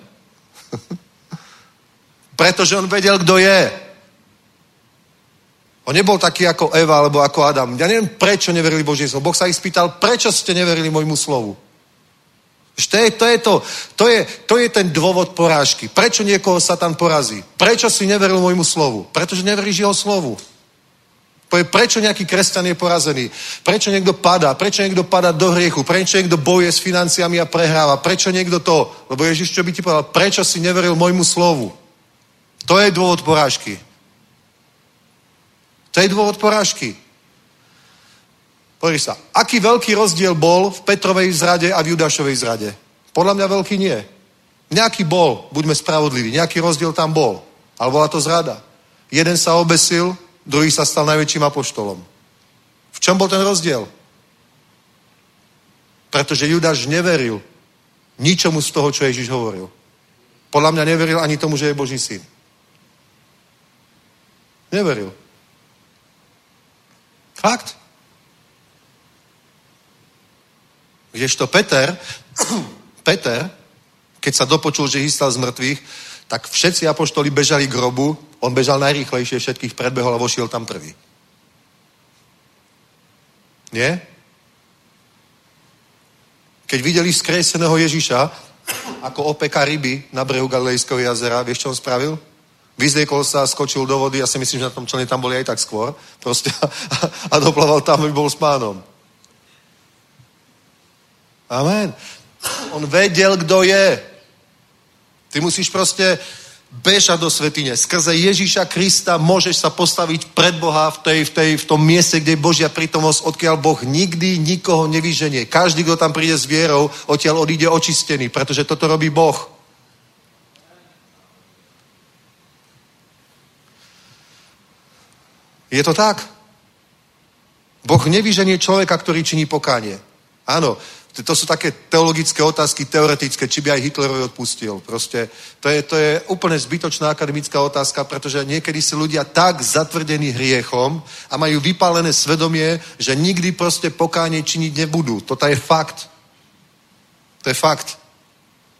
B: Pretože on vedel, kto je. On nebol taký ako Eva alebo ako Adam. Ja neviem, prečo neverili Božie slovo. Boh sa ich spýtal, prečo ste neverili môjmu slovu. To je, to, je to, to, je, to je ten dôvod porážky. Prečo niekoho Satan porazí? Prečo si neveril môjmu slovu? Pretože neveríš jeho slovu. Povie, prečo nejaký kresťan je porazený? Prečo niekto padá? Prečo niekto padá do hriechu? Prečo niekto bojuje s financiami a prehráva? Prečo niekto to? Lebo Ježiš, čo by ti povedal? Prečo si neveril môjmu slovu? To je dôvod porážky. To je dôvod porážky. Pozri sa, aký veľký rozdiel bol v Petrovej zrade a v Judášovej zrade? Podľa mňa veľký nie. Nejaký bol, buďme spravodliví, nejaký rozdiel tam bol. Ale bola to zrada. Jeden sa obesil, druhý sa stal najväčším apoštolom. V čom bol ten rozdiel? Pretože Judáš neveril ničomu z toho, čo Ježiš hovoril. Podľa mňa neveril ani tomu, že je Boží syn. Neveril. Fakt. Kdežto Peter, Peter, keď sa dopočul, že hystal z mŕtvych, tak všetci apoštoli bežali k grobu, on bežal najrýchlejšie, všetkých predbehol a vošiel tam prvý. Nie? Keď videli skreseného Ježiša, ako opeka ryby na brehu Galilejského jazera, vieš, čo on spravil? Vyzliekol sa, skočil do vody, ja si myslím, že na tom člene tam boli aj tak skôr, proste, a, a doplaval tam, aby bol s pánom. Amen. On vedel, kto je. Ty musíš proste bežať do svetine. Skrze Ježíša Krista môžeš sa postaviť pred Boha v, tej, v, tej, v tom mieste, kde je Božia prítomnosť, odkiaľ Boh nikdy nikoho nevyženie. Každý, kto tam príde s vierou, odtiaľ odíde očistený, pretože toto robí Boh. Je to tak? Boh nevyženie človeka, ktorý činí pokánie. Áno, to sú také teologické otázky, teoretické, či by aj Hitlerovi odpustil. Proste to je, to je úplne zbytočná akademická otázka, pretože niekedy si ľudia tak zatvrdení hriechom a majú vypálené svedomie, že nikdy proste pokánie činiť nebudú. Toto je fakt. To je fakt.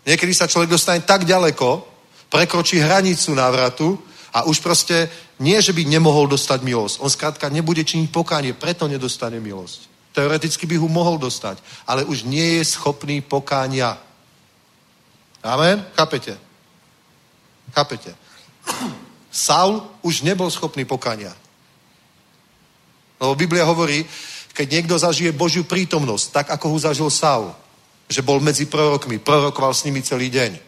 B: Niekedy sa človek dostane tak ďaleko, prekročí hranicu návratu a už proste nie, že by nemohol dostať milosť. On skrátka nebude činiť pokánie, preto nedostane milosť. Teoreticky by ho mohol dostať, ale už nie je schopný pokáňa. Amen? Chápete? Chápete? Saul už nebol schopný pokáňa. Lebo Biblia hovorí, keď niekto zažije Božiu prítomnosť, tak ako ho zažil Saul, že bol medzi prorokmi, prorokoval s nimi celý deň.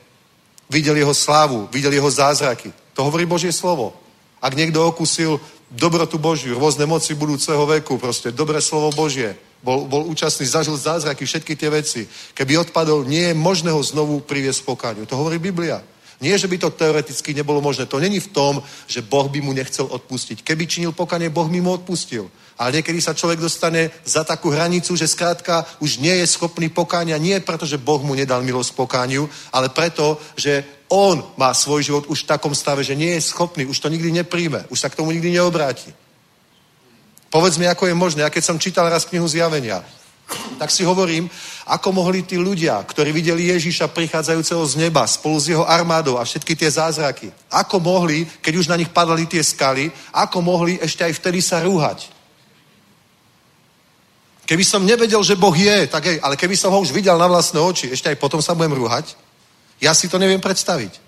B: Videl jeho slávu, videl jeho zázraky. To hovorí Božie slovo. Ak niekto okusil dobrotu Božiu, rôzne moci budúceho veku, proste dobré slovo Božie. Bol, bol účastný, zažil zázraky, všetky tie veci. Keby odpadol, nie je možné ho znovu priviesť pokáňu. To hovorí Biblia. Nie, že by to teoreticky nebolo možné. To není v tom, že Boh by mu nechcel odpustiť. Keby činil pokanie, Boh by mu odpustil. Ale niekedy sa človek dostane za takú hranicu, že skrátka už nie je schopný pokáňa. Nie preto, že Boh mu nedal milosť pokániu, ale preto, že on má svoj život už v takom stave, že nie je schopný, už to nikdy nepríjme, už sa k tomu nikdy neobráti. Povedz mi, ako je možné. Ja keď som čítal raz knihu Zjavenia, tak si hovorím, ako mohli tí ľudia, ktorí videli Ježíša prichádzajúceho z neba spolu s jeho armádou a všetky tie zázraky, ako mohli, keď už na nich padali tie skaly, ako mohli ešte aj vtedy sa rúhať. Keby som nevedel, že Boh je, tak hej, ale keby som ho už videl na vlastné oči, ešte aj potom sa budem rúhať, ja si to neviem predstaviť.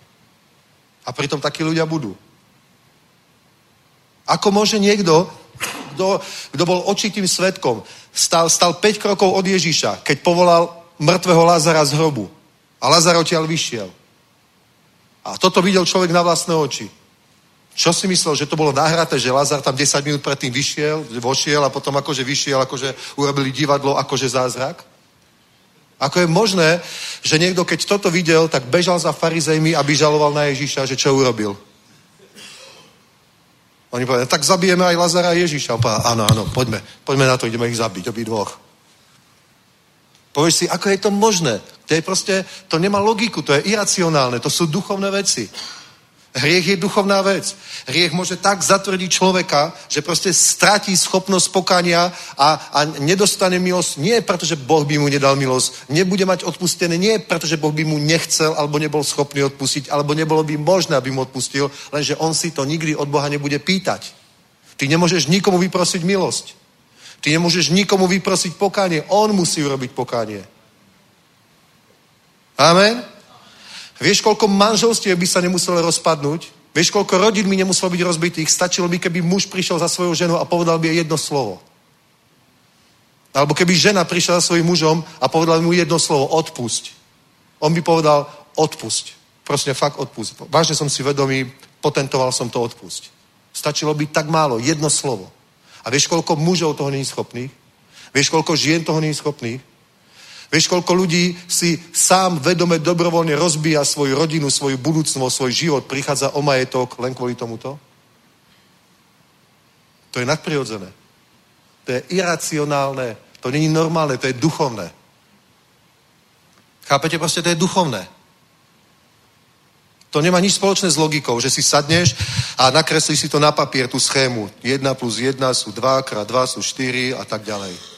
B: A pritom takí ľudia budú. Ako môže niekto, kto, bol očitým svetkom, stal, stal 5 krokov od Ježíša, keď povolal mŕtvého Lazara z hrobu. A Lazar odtiaľ vyšiel. A toto videl človek na vlastné oči. Čo si myslel, že to bolo nahraté, že Lazar tam 10 minút predtým vyšiel, vošiel a potom akože vyšiel, akože urobili divadlo, akože zázrak? Ako je možné, že niekto, keď toto videl, tak bežal za farizejmi, aby žaloval na Ježíša, že čo urobil? Oni povedali, tak zabijeme aj Lazara a Ježíša. On povedal, áno, áno, poďme, poďme na to, ideme ich zabiť, obi dvoch. Povieš si, ako je to možné? To je proste, to nemá logiku, to je iracionálne, to sú duchovné veci. Hriech je duchovná vec. Hriech môže tak zatvrdiť človeka, že proste stratí schopnosť pokania a, a nedostane milosť. Nie preto, že Boh by mu nedal milosť. Nebude mať odpustené. Nie preto, že Boh by mu nechcel alebo nebol schopný odpustiť, alebo nebolo by možné, aby mu odpustil, lenže on si to nikdy od Boha nebude pýtať. Ty nemôžeš nikomu vyprosiť milosť. Ty nemôžeš nikomu vyprosiť pokánie. On musí urobiť pokánie. Amen? Vieš, koľko manželstiev by sa nemuselo rozpadnúť, Vieš, koľko rodín mi nemuselo byť rozbitých? Stačilo by, keby muž prišiel za svojou ženou a povedal by jej jedno slovo. Alebo keby žena prišla za svojím mužom a povedala mu jedno slovo, odpusť. On by povedal, odpusť. Prosím, fakt odpusť. Vážne som si vedomý, potentoval som to odpusť. Stačilo by tak málo, jedno slovo. A vieš, koľko mužov toho není schopných? Vieš, koľko žien toho není schopných? Vieš, koľko ľudí si sám vedome, dobrovoľne rozbíja svoju rodinu, svoju budúcnosť, svoj život, prichádza o majetok len kvôli tomuto? To je nadprirodzené. To je iracionálne. To není normálne, to je duchovné. Chápete? Proste to je duchovné. To nemá nič spoločné s logikou, že si sadneš a nakreslíš si to na papier, tú schému. 1 plus 1 sú 2, krát 2 sú 4 a tak ďalej.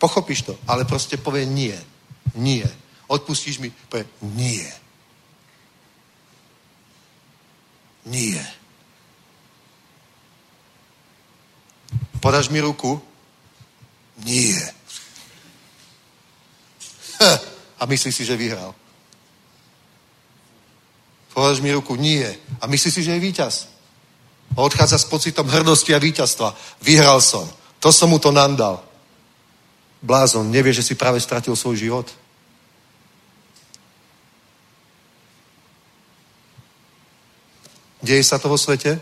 B: Pochopíš to, ale proste povie nie. Nie. Odpustíš mi? Povie nie. Nie. Podáš mi ruku? Nie. A myslíš si, že vyhral. Podáš mi ruku? Nie. A myslíš si, že je víťaz. A odchádza s pocitom hrdosti a víťazstva. Vyhral som. To som mu to nandal. Blázon, nevie, že si práve stratil svoj život? Deje sa to vo svete?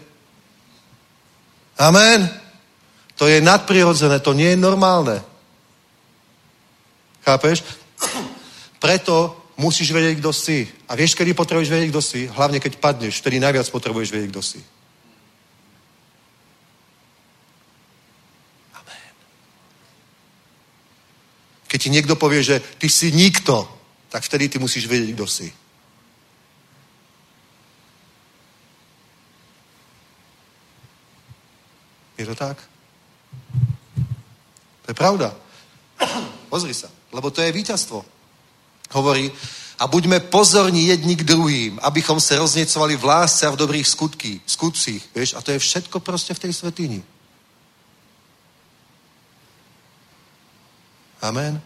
B: Amen. To je nadprirodzené, to nie je normálne. Chápeš? Preto musíš vedieť, kto si. A vieš, kedy potrebuješ vedieť, kto si? Hlavne, keď padneš, vtedy najviac potrebuješ vedieť, kto si. Keď ti niekto povie, že ty si nikto, tak vtedy ty musíš vedieť, kto si. Je to tak? To je pravda. Pozri sa, lebo to je víťazstvo. Hovorí, a buďme pozorní jedni k druhým, abychom se rozněcovali v lásce a v dobrých skutky, skutcích. Vieš? A to je všetko proste v tej svetini. Amen.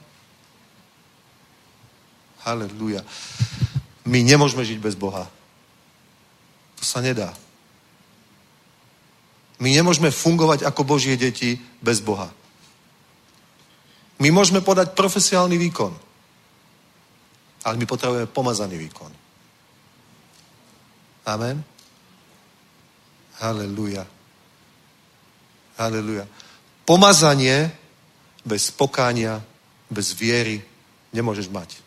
B: Halleluja. My nemôžeme žiť bez Boha. To sa nedá. My nemôžeme fungovať ako Božie deti bez Boha. My môžeme podať profesionálny výkon. Ale my potrebujeme pomazaný výkon. Amen. Halleluja. Halleluja. Pomazanie bez pokánia, bez viery nemôžeš mať.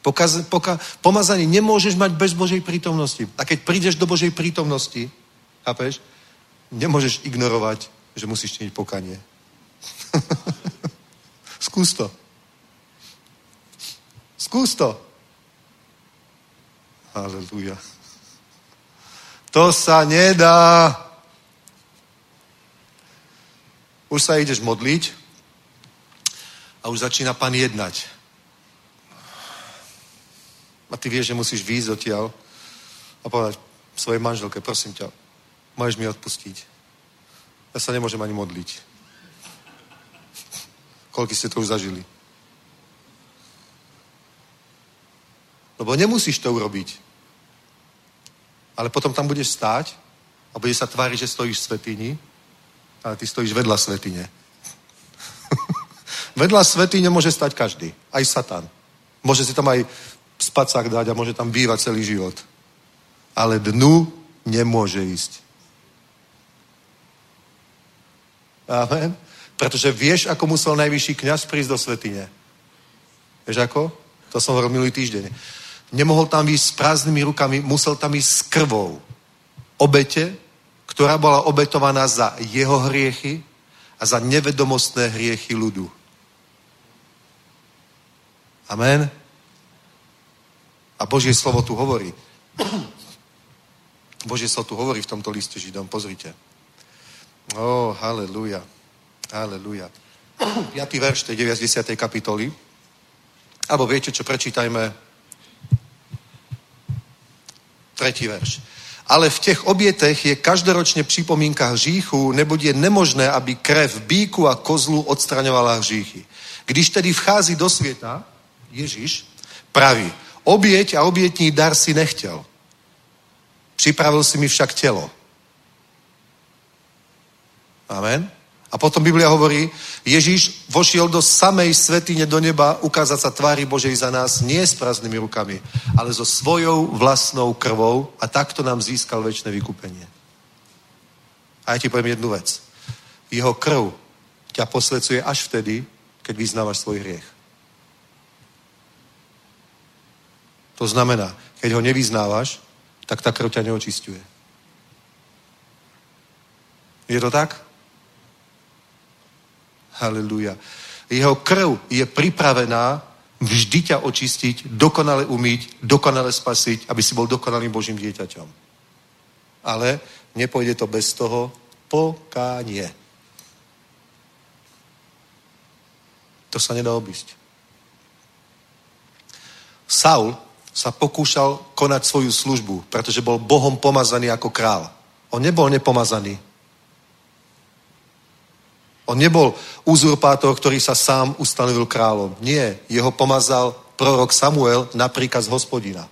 B: Pokaz, poka, pomazanie nemôžeš mať bez Božej prítomnosti. A keď prídeš do Božej prítomnosti, chápeš, nemôžeš ignorovať, že musíš činiť pokanie. Skús to. Skús to. Aleluja. To sa nedá. Už sa ideš modliť a už začína pán jednať. A ty vieš, že musíš výjsť odtiaľ a povedať svojej manželke, prosím ťa, môžeš mi odpustiť. Ja sa nemôžem ani modliť. Koľko ste to už zažili? Lebo nemusíš to urobiť. Ale potom tam budeš stáť a budeš sa tváriť, že stojíš v svetini, ale ty stojíš vedľa svetine. vedľa svetine môže stať každý. Aj Satan. Môže si tam aj spacák dať a môže tam bývať celý život. Ale dnu nemôže ísť. Amen. Pretože vieš, ako musel najvyšší kňaz prísť do svetine. Vieš ako? To som hovoril minulý týždeň. Nemohol tam ísť s prázdnymi rukami, musel tam ísť s krvou obete, ktorá bola obetovaná za jeho hriechy a za nevedomostné hriechy ľudu. Amen. A Božie slovo tu hovorí. Božie slovo tu hovorí v tomto liste Židom. Pozrite. Ó, oh, halleluja. Aleluja. 5. verš tej 90. kapitoly. Alebo viete čo, prečítajme tretí verš. Ale v těch obětech je každoročně připomínka hříchu, neboť je nemožné, aby krev bíku a kozlu odstraňovala hříchy. Když tedy vchází do světa, Ježíš praví, oběť a obětní dar si nechtěl, Připravil si mi však telo. Amen. A potom Biblia hovorí, Ježíš vošiel do samej svetine do neba ukázať sa tvári Božej za nás nie s prázdnymi rukami, ale so svojou vlastnou krvou a takto nám získal väčšie vykúpenie. A ja ti poviem jednu vec. Jeho krv ťa posvedcuje až vtedy, keď vyznávaš svoj hriech. To znamená, keď ho nevyznávaš, tak ta krv ťa neočistuje. Je to tak? Haleluja. Jeho krv je pripravená vždy ťa očistiť, dokonale umýť, dokonale spasiť, aby si bol dokonalým Božím dieťaťom. Ale nepojde to bez toho pokánie. To sa nedá obísť. Saul sa pokúšal konať svoju službu, pretože bol Bohom pomazaný ako král. On nebol nepomazaný. On nebol uzurpátor, ktorý sa sám ustanovil kráľom. Nie, jeho pomazal prorok Samuel na príkaz hospodina.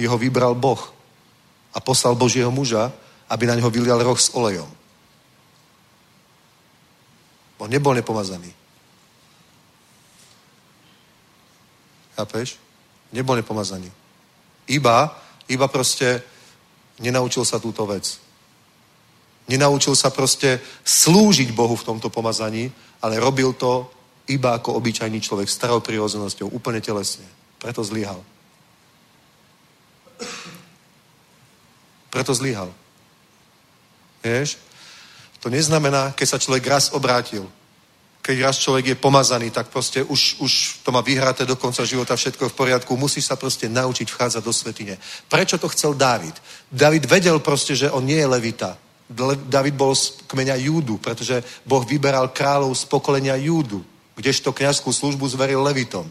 B: Jeho vybral Boh a poslal Božieho muža, aby na neho vylial roh s olejom. On nebol nepomazaný. Chápeš? Nebol nepomazaný. Iba, iba proste nenaučil sa túto vec. Nenaučil sa proste slúžiť Bohu v tomto pomazaní, ale robil to iba ako obyčajný človek, starou prirodzenosťou, úplne telesne. Preto zlyhal. Preto zlyhal. Vieš? To neznamená, keď sa človek raz obrátil, keď raz človek je pomazaný, tak proste už, už to má vyhraté do konca života, všetko v poriadku, musí sa proste naučiť vchádzať do svetine. Prečo to chcel Dávid? David vedel proste, že on nie je levita. David bol z kmeňa Júdu, pretože Boh vyberal kráľov z pokolenia Júdu, kdežto kňazskú službu zveril levitom.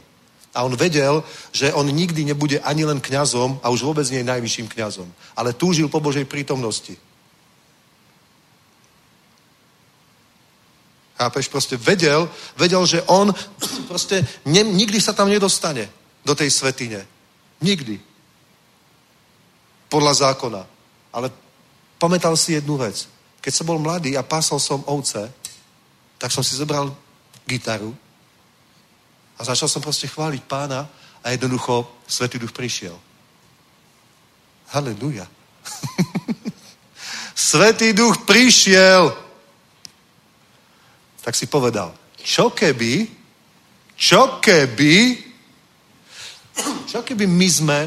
B: A on vedel, že on nikdy nebude ani len kňazom a už vôbec nie najvyšším kňazom. Ale túžil po Božej prítomnosti. Chápeš? Proste vedel, vedel, že on proste ne, nikdy sa tam nedostane do tej svetine. Nikdy. Podľa zákona. Ale pamätal si jednu vec. Keď som bol mladý a pásal som ovce, tak som si zobral gitaru a začal som proste chváliť pána a jednoducho Svetý duch prišiel. Halleluja. Svetý duch prišiel tak si povedal, čo keby, čo keby, čo keby my sme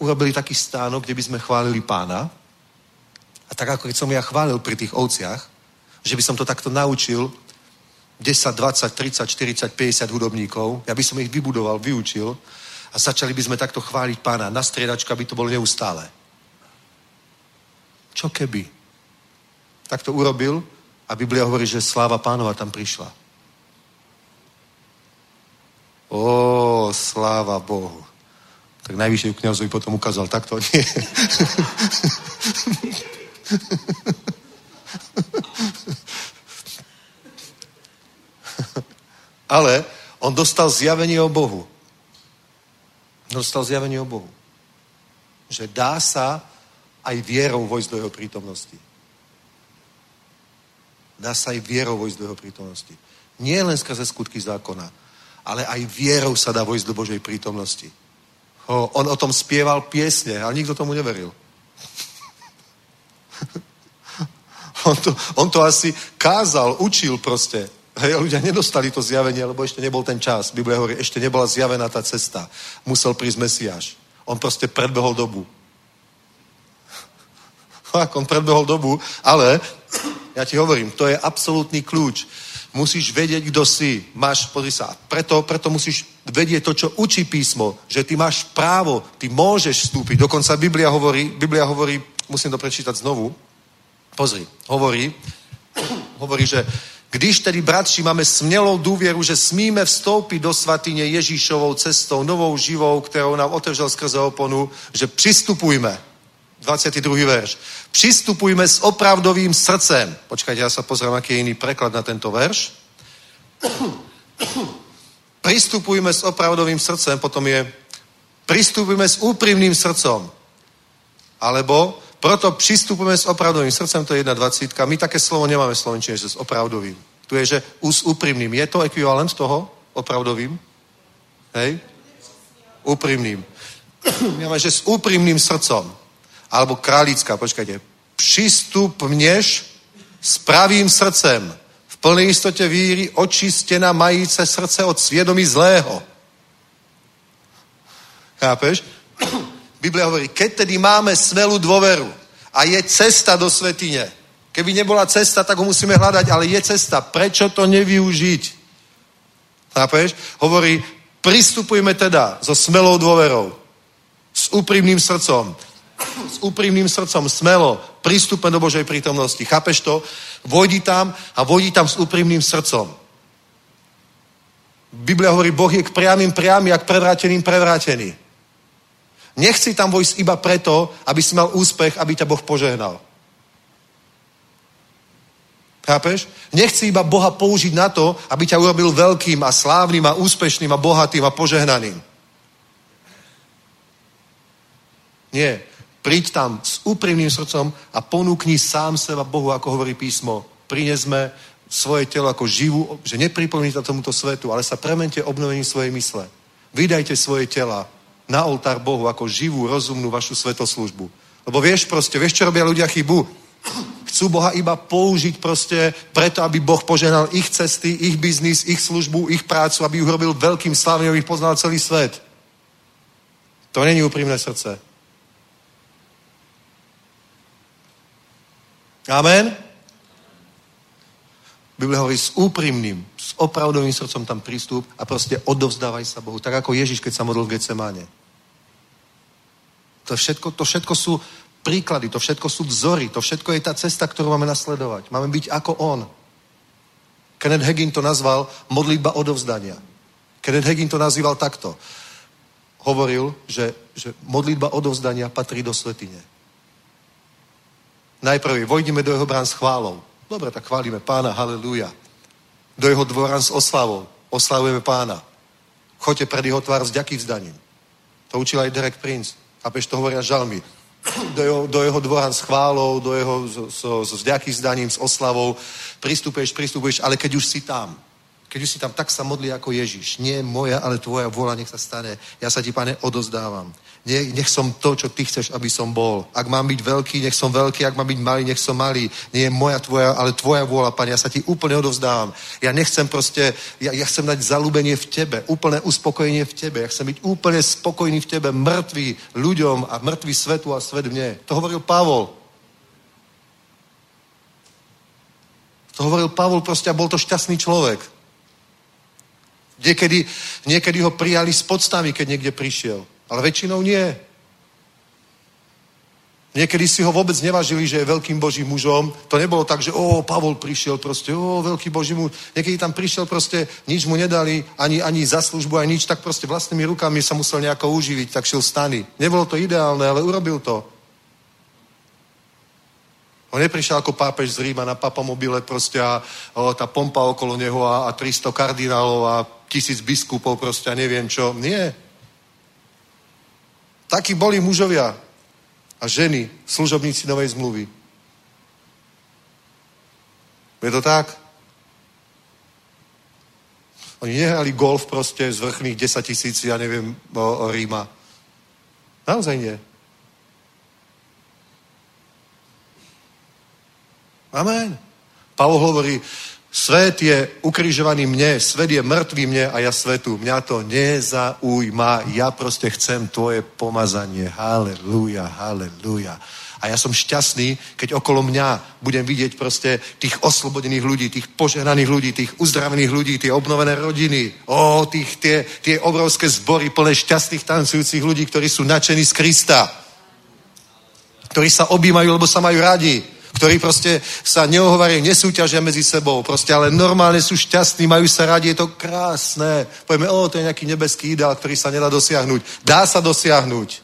B: urobili taký stánok, kde by sme chválili pána tak ako keď som ja chválil pri tých ovciach, že by som to takto naučil 10, 20, 30, 40, 50 hudobníkov, ja by som ich vybudoval, vyučil a začali by sme takto chváliť pána. Na striedačka by to bolo neustále. Čo keby? Tak to urobil a Biblia hovorí, že sláva pánova tam prišla. Ó, sláva Bohu. Tak najvyššie kniazovi potom ukázal takto. Nie. Ale on dostal zjavenie o Bohu. Dostal zjavenie o Bohu. Že dá sa aj vierou vojsť do jeho prítomnosti. Dá sa aj vierou vojsť do jeho prítomnosti. Nie len skrze skutky zákona, ale aj vierou sa dá vojsť do Božej prítomnosti. Ho, on o tom spieval piesne, ale nikto tomu neveril. on, to, on to asi kázal, učil proste. Hej, ľudia nedostali to zjavenie, lebo ešte nebol ten čas. Biblia hovorí, ešte nebola zjavená tá cesta. Musel prísť Mesiáš. On proste predbehol dobu. Ako on predbehol dobu, ale ja ti hovorím, to je absolútny kľúč. Musíš vedieť, kto si. Máš, pozri sa, preto, preto musíš vedieť to, čo učí písmo, že ty máš právo, ty môžeš vstúpiť. Dokonca Biblia hovorí, Biblia hovorí, musím to prečítať znovu, pozri, hovorí, hovorí, že když tedy, bratši, máme smělou důvěru, že smíme vstoupit do svatyně Ježíšovou cestou, novou živou, kterou nám otevřel skrze oponu, že přistupujme 22. verš. Přistupujme s opravdovým srdcem. Počkajte, ja sa pozriem, aký je iný preklad na tento verš. Pristupujme s opravdovým srdcem, potom je pristupujme s úprimným srdcom. Alebo proto přistupujeme s opravdovým srdcem, to je 21. My také slovo nemáme v slovenčine, že s opravdovým. Tu je, že s úprimným. Je to ekvivalent toho opravdovým? Hej? Úprimným. Máme, že s úprimným srdcom. Alebo králická, počkajte. Přistupneš s pravým srdcem. V plnej istote víry očistená majíce srdce od sviedomí zlého. Chápeš? Biblia hovorí, keď tedy máme smelú dôveru a je cesta do svetine, keby nebola cesta, tak ho musíme hľadať, ale je cesta. Prečo to nevyužiť? Chápeš? Hovorí, pristupujme teda so smelou dôverou, s úprimným srdcom, s úprimným srdcom, smelo, prístupme do Božej prítomnosti. Chápeš to? Vojdi tam a vojdi tam s úprimným srdcom. Biblia hovorí, Boh je k priamým priamy a k prevráteným prevrátený. Nechci tam vojsť iba preto, aby si mal úspech, aby ťa Boh požehnal. Chápeš? Nechci iba Boha použiť na to, aby ťa urobil veľkým a slávnym a úspešným a bohatým a požehnaným. Nie. Príď tam s úprimným srdcom a ponúkni sám seba Bohu, ako hovorí písmo. Prinesme svoje telo ako živú, že nepripomínate tomuto svetu, ale sa premente obnovením svojej mysle. Vydajte svoje tela na oltár Bohu ako živú, rozumnú vašu svetoslužbu. Lebo vieš proste, vieš, čo robia ľudia chybu? Chcú Boha iba použiť proste preto, aby Boh poženal ich cesty, ich biznis, ich službu, ich prácu, aby ju robil veľkým slávnym, aby ich poznal celý svet. To není úprimné srdce. Amen? Biblia hovorí s úprimným, s opravdovým srdcom tam prístup a proste odovzdávaj sa Bohu. Tak ako Ježiš, keď sa modlil v Getsemáne. To všetko, to všetko sú príklady, to všetko sú vzory, to všetko je tá cesta, ktorú máme nasledovať. Máme byť ako on. Kenneth Hagin to nazval modlitba odovzdania. Kenneth Hagin to nazýval takto. Hovoril, že, že modlitba odovzdania patrí do svetine. Najprv vojdeme do jeho brán s chválou. Dobre, tak chválime pána, haleluja. Do jeho dvoran s oslavou. Oslavujeme pána. Choďte pred jeho tvár s ďaký vzdaním. To učil aj Derek Prince. Chápeš, to hovoria žalmy. Do jeho, do jeho dvoran s chválou, do jeho s, s, s ďaký vzdaním, s oslavou. Pristupuješ, pristupuješ, ale keď už si tam, keď už si tam, tak sa modlí ako Ježiš. Nie moja, ale tvoja vôľa nech sa stane. Ja sa ti, pane, odozdávam. Nie, nech som to, čo ty chceš, aby som bol. Ak mám byť veľký, nech som veľký, ak mám byť malý, nech som malý. Nie je moja tvoja, ale tvoja vôľa, pane. Ja sa ti úplne odovzdávam. Ja nechcem proste, ja, ja chcem dať zalúbenie v tebe, úplné uspokojenie v tebe. Ja chcem byť úplne spokojný v tebe, mŕtvý ľuďom a mŕtvý svetu a svet mne. To hovoril Pavol. To hovoril Pavol proste a bol to šťastný človek. Niekedy, niekedy ho prijali s podstavy, keď niekde prišiel. Ale väčšinou nie. Niekedy si ho vôbec nevažili, že je veľkým božím mužom. To nebolo tak, že o, Pavol prišiel proste, o, veľký boží muž. Niekedy tam prišiel proste, nič mu nedali, ani, ani za službu, ani nič, tak proste vlastnými rukami sa musel nejako uživiť, tak šiel stany. Nebolo to ideálne, ale urobil to. On neprišiel ako pápež z Ríma na papamobile proste a o, tá pompa okolo neho a, a 300 kardinálov a tisíc biskupov proste a neviem čo. Nie. Takí boli mužovia a ženy, služobníci novej zmluvy. Je to tak? Oni nehrali golf proste z vrchných 10 tisíc, ja neviem, o, o Ríma. Naozaj nie. Amen. Pavol hovorí, Svet je ukrižovaný mne, svet je mŕtvý mne a ja svetu. Mňa to nezaujíma, ja proste chcem tvoje pomazanie. Halelúja, halelúja. A ja som šťastný, keď okolo mňa budem vidieť proste tých oslobodených ľudí, tých požehnaných ľudí, tých uzdravených ľudí, tie obnovené rodiny. O, tých, tie, tie obrovské zbory plné šťastných tancujúcich ľudí, ktorí sú nadšení z Krista. Ktorí sa objímajú, lebo sa majú radi ktorí proste sa neohovarí, nesúťažia medzi sebou, proste, ale normálne sú šťastní, majú sa radi, je to krásne. Povieme, o, to je nejaký nebeský ideál, ktorý sa nedá dosiahnuť. Dá sa dosiahnuť.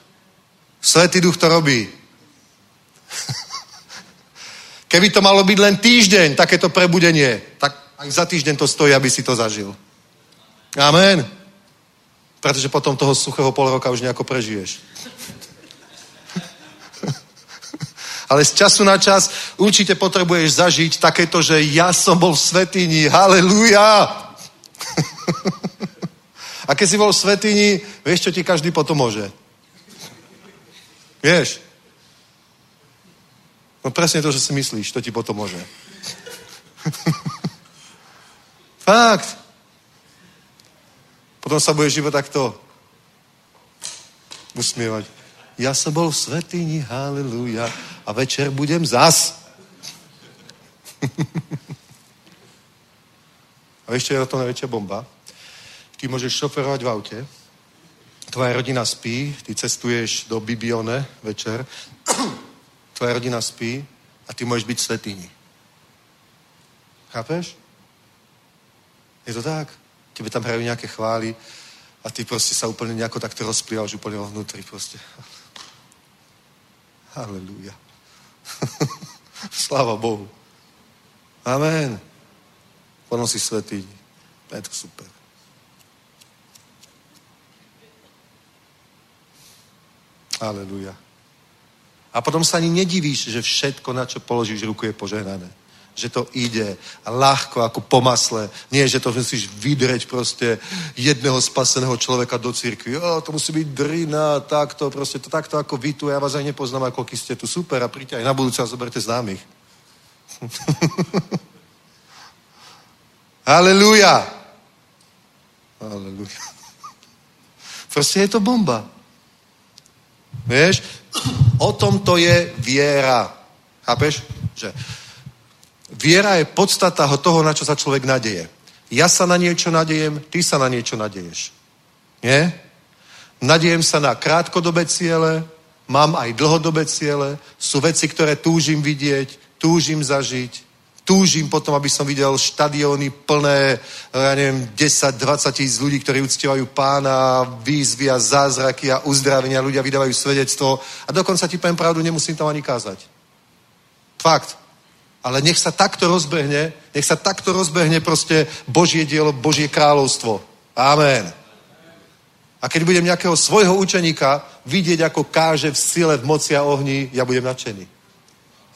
B: Svetý duch to robí. Keby to malo byť len týždeň, takéto prebudenie, tak aj za týždeň to stojí, aby si to zažil. Amen. Pretože potom toho suchého pol roka už nejako prežiješ. Ale z času na čas určite potrebuješ zažiť takéto, že ja som bol v svetini, halleluja. A keď si bol v svetini, vieš, čo ti každý potom môže? Vieš? No presne to, že si myslíš, to ti potom môže. Fakt. Potom sa budeš iba takto usmievať. Ja som bol v svetini, haleluja, a večer budem zas. a ešte je to najväčšia bomba. Ty môžeš šoferovať v aute, tvoja rodina spí, ty cestuješ do Bibione večer, tvoja rodina spí a ty môžeš byť v svetini. Chápeš? Je to tak? Tebe tam hrajú nejaké chvály a ty proste sa úplne nejako takto rozplývaš úplne vnútri proste. Halelúja. Sláva Bohu. Amen. Potom si svetý. Je to super. Aleluja. A potom sa ani nedivíš, že všetko, na čo položíš ruku, je požehnané. Že to ide ľahko, ako po masle. Nie, že to musíš vydreť proste jedného spaseného človeka do církvy. Jo, to musí byť drina, takto, proste to takto ako vy tu. Ja vás aj nepoznám, ako ste tu. Super, a príďte aj na budúce a zoberte známych. Aleluja. Aleluja. Proste je to bomba. Vieš? O tom to je viera. Chápeš? Že viera je podstata toho, na čo sa človek nadeje. Ja sa na niečo nadejem, ty sa na niečo nadeješ. Nie? Nadejem sa na krátkodobé ciele, mám aj dlhodobé ciele, sú veci, ktoré túžim vidieť, túžim zažiť, túžim potom, aby som videl štadióny plné, ja neviem, 10-20 tisíc ľudí, ktorí uctievajú pána, výzvy a zázraky a uzdravenia, ľudia vydávajú svedectvo a dokonca ti poviem pravdu, nemusím tam ani kázať. Fakt. Ale nech sa takto rozbehne, nech sa takto rozbehne proste Božie dielo, Božie kráľovstvo. Amen. A keď budem nejakého svojho učeníka vidieť, ako káže v sile, v moci a ohni, ja budem nadšený.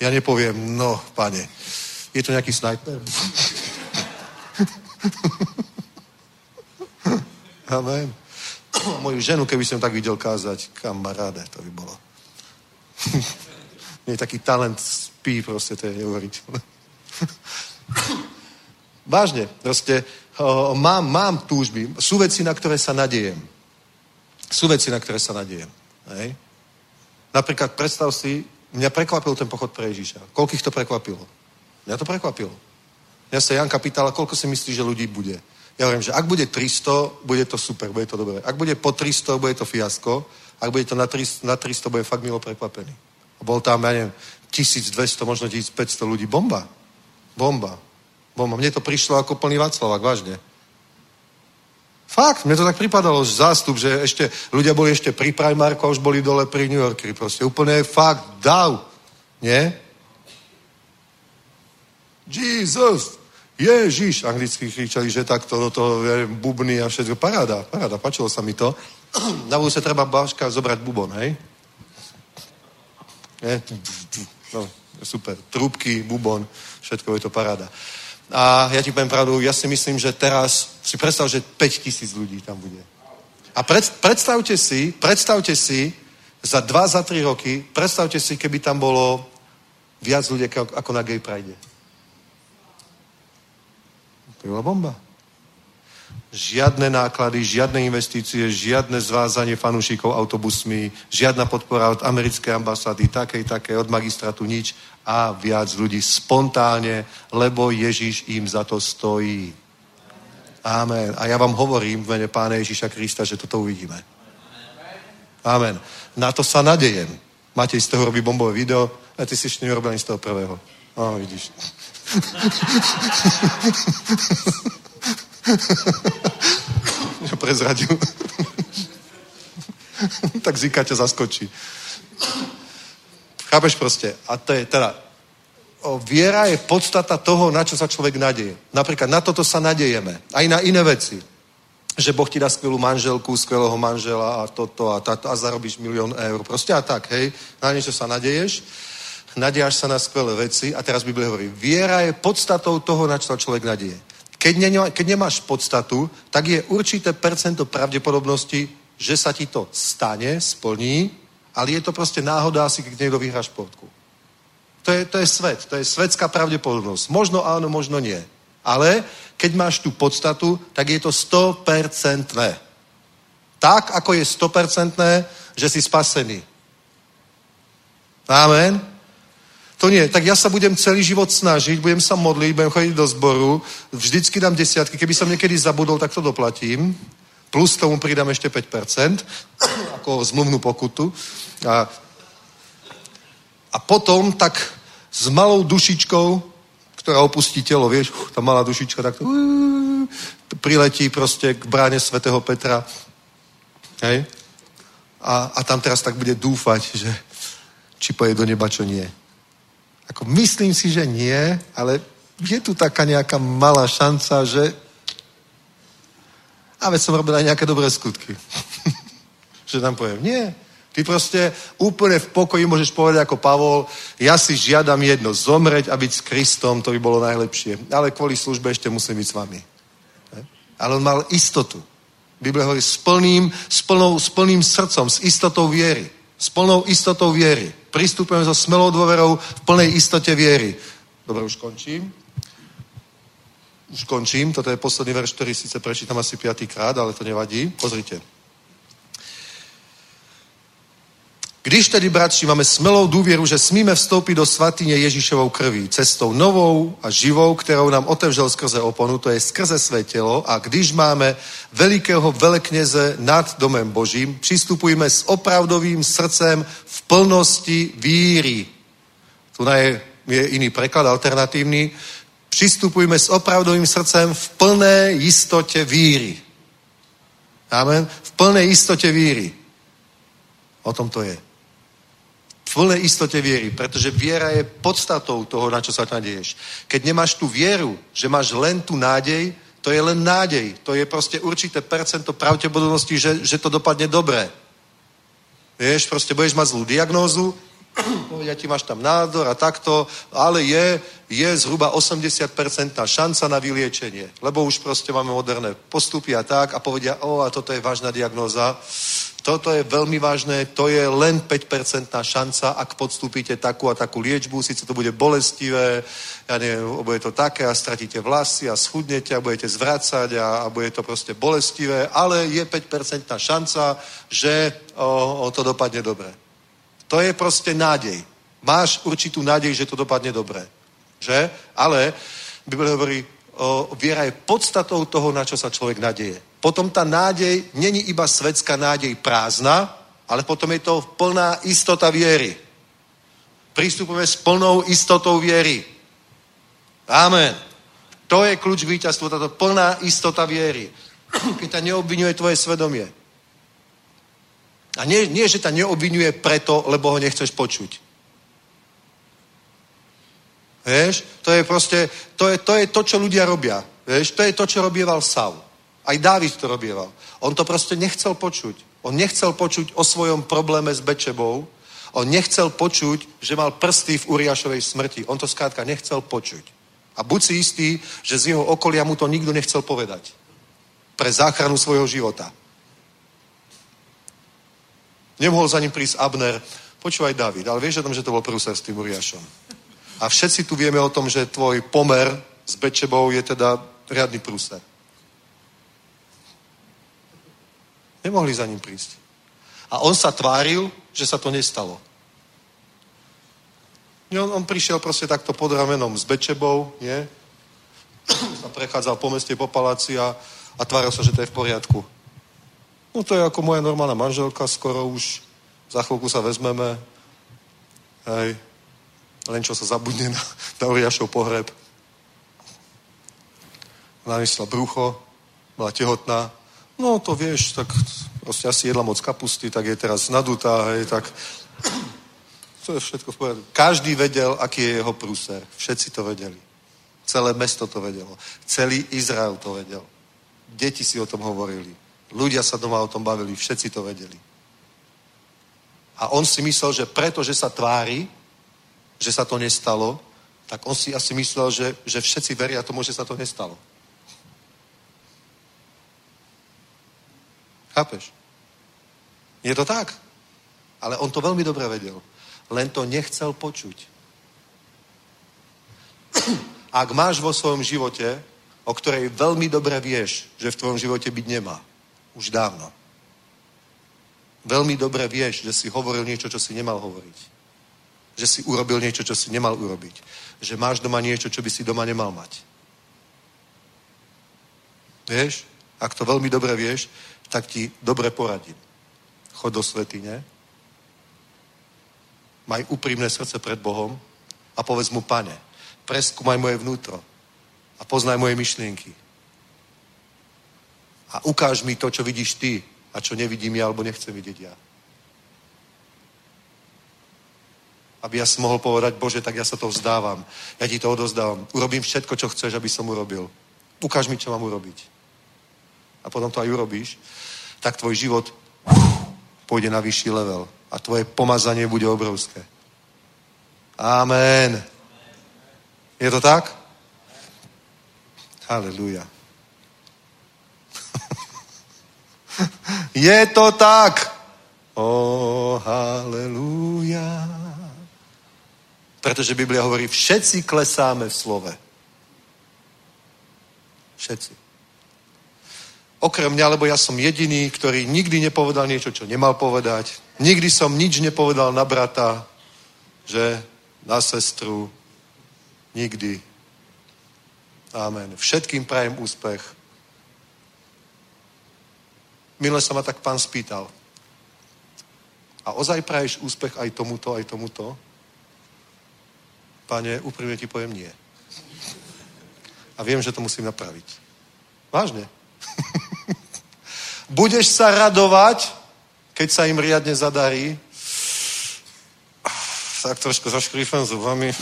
B: Ja nepoviem, no, pane, je to nejaký snajper? Amen. Moju ženu, keby som tak videl kázať, kamaráde, to by bolo. Nie taký talent spí, proste, to je neuveriteľné. Vážne, proste, mám, mám túžby. Sú veci, na ktoré sa nadejem. Sú veci, na ktoré sa nadejem. Hej? Napríklad, predstav si, mňa prekvapil ten pochod pre Ježíša. Koľkých to prekvapilo? Mňa to prekvapilo. Ja sa Janka pýtala, koľko si myslí, že ľudí bude. Ja hovorím, že ak bude 300, bude to super, bude to dobré. Ak bude po 300, bude to fiasko. Ak bude to na 300, na 300 bude fakt milo prekvapený. Bol tam, ja neviem, 1200, možno 1500 ľudí. Bomba. Bomba. Bomba. Mne to prišlo ako plný Václavák, vážne. Fakt, mne to tak pripadalo, zástup, že ešte ľudia boli ešte pri Primarku a už boli dole pri New Yorkeri. Proste úplne fakt, dav. Nie? Jesus, Ježiš, anglicky kričali, že takto do toho ja neviem, bubny a všetko. Paráda, paráda, páčilo sa mi to. Na budúce treba Baška zobrať bubon, hej? No, super. Trúbky, bubon, všetko je to paráda. A ja ti poviem pravdu, ja si myslím, že teraz si predstav, že 5 tisíc ľudí tam bude. A pred, predstavte si, predstavte si, za dva, za tri roky, predstavte si, keby tam bolo viac ľudí ako na Gay Pride. To bola bomba. Žiadne náklady, žiadne investície, žiadne zvázanie fanúšikov autobusmi, žiadna podpora od americkej ambasády, takej, také, od magistratu, nič. A viac ľudí spontánne, lebo Ježiš im za to stojí. Amen. A ja vám hovorím v mene Pána Ježiša Krista, že toto uvidíme. Amen. Na to sa nadejem. Máte z toho robiť bombové video, a ty si ešte nerobil ani z toho prvého. No, vidíš. Prezradil. tak Zika ťa zaskočí. Chápeš proste? A to je teda, o, viera je podstata toho, na čo sa človek nadeje. Napríklad na toto sa nadejeme. Aj na iné veci. Že Boh ti dá skvelú manželku, skvelého manžela a toto a táto a zarobíš milión eur. Proste a tak, hej. Na niečo sa nadeješ. nadejáš sa na skvelé veci a teraz Biblia hovorí, viera je podstatou toho, na čo sa človek nadieje. Keď, ne, keď nemáš podstatu, tak je určité percento pravdepodobnosti, že sa ti to stane, splní, ale je to proste náhoda asi, keď niekto vyhrá športku. To je, to je svet, to je svetská pravdepodobnosť. Možno áno, možno nie. Ale keď máš tú podstatu, tak je to 100%. Tak, ako je 100%, že si spasený. Amen. To nie. Tak ja sa budem celý život snažiť, budem sa modliť, budem chodiť do zboru, vždycky dám desiatky. Keby som niekedy zabudol, tak to doplatím. Plus tomu pridám ešte 5%, ako zmluvnú pokutu. A, a potom tak s malou dušičkou, ktorá opustí telo, vieš, tá malá dušička takto priletí proste k bráne svätého Petra. Hej? A, a tam teraz tak bude dúfať, že či poje do neba, čo nie. Ako myslím si, že nie, ale je tu taká nejaká malá šanca, že a veď som robil aj nejaké dobré skutky. že tam poviem, nie. Ty proste úplne v pokoji môžeš povedať ako Pavol, ja si žiadam jedno, zomreť a byť s Kristom, to by bolo najlepšie. Ale kvôli službe ešte musím byť s vami. Ale on mal istotu. Biblia hovorí s plným, s, plnou, s plným srdcom, s istotou viery. S plnou istotou viery. Pristupujeme so smelou dôverou v plnej istote viery. Dobre, už končím. Už končím. Toto je posledný verš, ktorý síce prečítam asi piatýkrát, ale to nevadí. Pozrite. Když tedy, bratři, máme smelou důvěru, že smíme vstoupit do svatyně Ježíšovou krví, cestou novou a živou, kterou nám otevřel skrze oponu, to je skrze své tělo, a když máme velikého velekněze nad domem Božím, přistupujeme s opravdovým srdcem v plnosti víry. Tu je, je iný preklad, alternatívny. Přistupujeme s opravdovým srdcem v plné jistotě víry. Amen. V plné jistotě víry. O tom to je v plnej istote viery, pretože viera je podstatou toho, na čo sa nadeješ. Keď nemáš tú vieru, že máš len tú nádej, to je len nádej. To je proste určité percento pravdepodobnosti, že, že to dopadne dobre. Vieš, proste budeš mať zlú diagnózu, povedia ti, máš tam nádor a takto, ale je, je zhruba 80% šanca na vyliečenie. Lebo už proste máme moderné postupy a tak a povedia, o, a toto je vážna diagnóza toto je veľmi vážne, to je len 5% šanca, ak podstúpite takú a takú liečbu, síce to bude bolestivé, ja neviem, bude to také a stratíte vlasy a schudnete a budete zvracať a, a bude to proste bolestivé, ale je 5% šanca, že o, o to dopadne dobre. To je proste nádej. Máš určitú nádej, že to dopadne dobre. Že? Ale Biblia hovorí, o, viera je podstatou toho, na čo sa človek nadeje potom tá nádej není iba svetská nádej prázdna, ale potom je to plná istota viery. Pristupujeme s plnou istotou viery. Amen. To je kľúč víťazstva, táto plná istota viery. Keď ťa neobvinuje tvoje svedomie. A nie, nie, že ťa neobvinuje preto, lebo ho nechceš počuť. Vieš? To je proste, to je, to je to, čo ľudia robia. Vieš? To je to, čo robieval Saul. Aj Dávid to robieval. On to proste nechcel počuť. On nechcel počuť o svojom probléme s Bečebou. On nechcel počuť, že mal prsty v Uriášovej smrti. On to skrátka nechcel počuť. A buď si istý, že z jeho okolia mu to nikto nechcel povedať. Pre záchranu svojho života. Nemohol za ním prísť Abner. Počúvaj, David, ale vieš o tom, že to bol prúser s tým Uriášom. A všetci tu vieme o tom, že tvoj pomer s Bečebou je teda riadny prúser. Nemohli za ním prísť. A on sa tváril, že sa to nestalo. On, on prišiel proste takto pod ramenom s Bečebou, nie? Sa prechádzal po meste, po paláci a, a tváril sa, že to je v poriadku. No to je ako moja normálna manželka, skoro už za chvíľku sa vezmeme. Hej. Len čo sa zabudne na, na Uriašov pohreb. Nanesla brucho, bola tehotná, no to vieš, tak proste asi jedla moc kapusty, tak je teraz nadutá, hej, tak to je všetko v poriadku. Každý vedel, aký je jeho prúser. Všetci to vedeli. Celé mesto to vedelo. Celý Izrael to vedel. Deti si o tom hovorili. Ľudia sa doma o tom bavili. Všetci to vedeli. A on si myslel, že preto, že sa tvári, že sa to nestalo, tak on si asi myslel, že, že všetci veria tomu, že sa to nestalo. Chápeš? Je to tak. Ale on to veľmi dobre vedel. Len to nechcel počuť. Ak máš vo svojom živote, o ktorej veľmi dobre vieš, že v tvojom živote byť nemá, už dávno. Veľmi dobre vieš, že si hovoril niečo, čo si nemal hovoriť. Že si urobil niečo, čo si nemal urobiť. Že máš doma niečo, čo by si doma nemal mať. Vieš? Ak to veľmi dobre vieš, tak ti dobre poradím. Chod do svetine, maj úprimné srdce pred Bohom a povedz mu, pane, preskúmaj moje vnútro a poznaj moje myšlienky. A ukáž mi to, čo vidíš ty a čo nevidím ja, alebo nechcem vidieť ja. Aby ja som mohol povedať, Bože, tak ja sa to vzdávam. Ja ti to odozdávam. Urobím všetko, čo chceš, aby som urobil. Ukáž mi, čo mám urobiť. A potom to aj urobíš. Tak tvoj život pôjde na vyšší level. A tvoje pomazanie bude obrovské. Amen. Je to tak? Halelúja. Je to tak. O, oh, halelúja. Pretože Biblia hovorí, všetci klesáme v slove. Všetci. Okrem mňa, lebo ja som jediný, ktorý nikdy nepovedal niečo, čo nemal povedať. Nikdy som nič nepovedal na brata, že na sestru. Nikdy. Amen. Všetkým prajem úspech. Minule sa ma tak pán spýtal. A ozaj praješ úspech aj tomuto, aj tomuto? Pane, úprimne ti poviem nie. A viem, že to musím napraviť. Vážne. Budeš sa radovať, keď sa im riadne zadarí. Tak trošku zaškrífem zubami.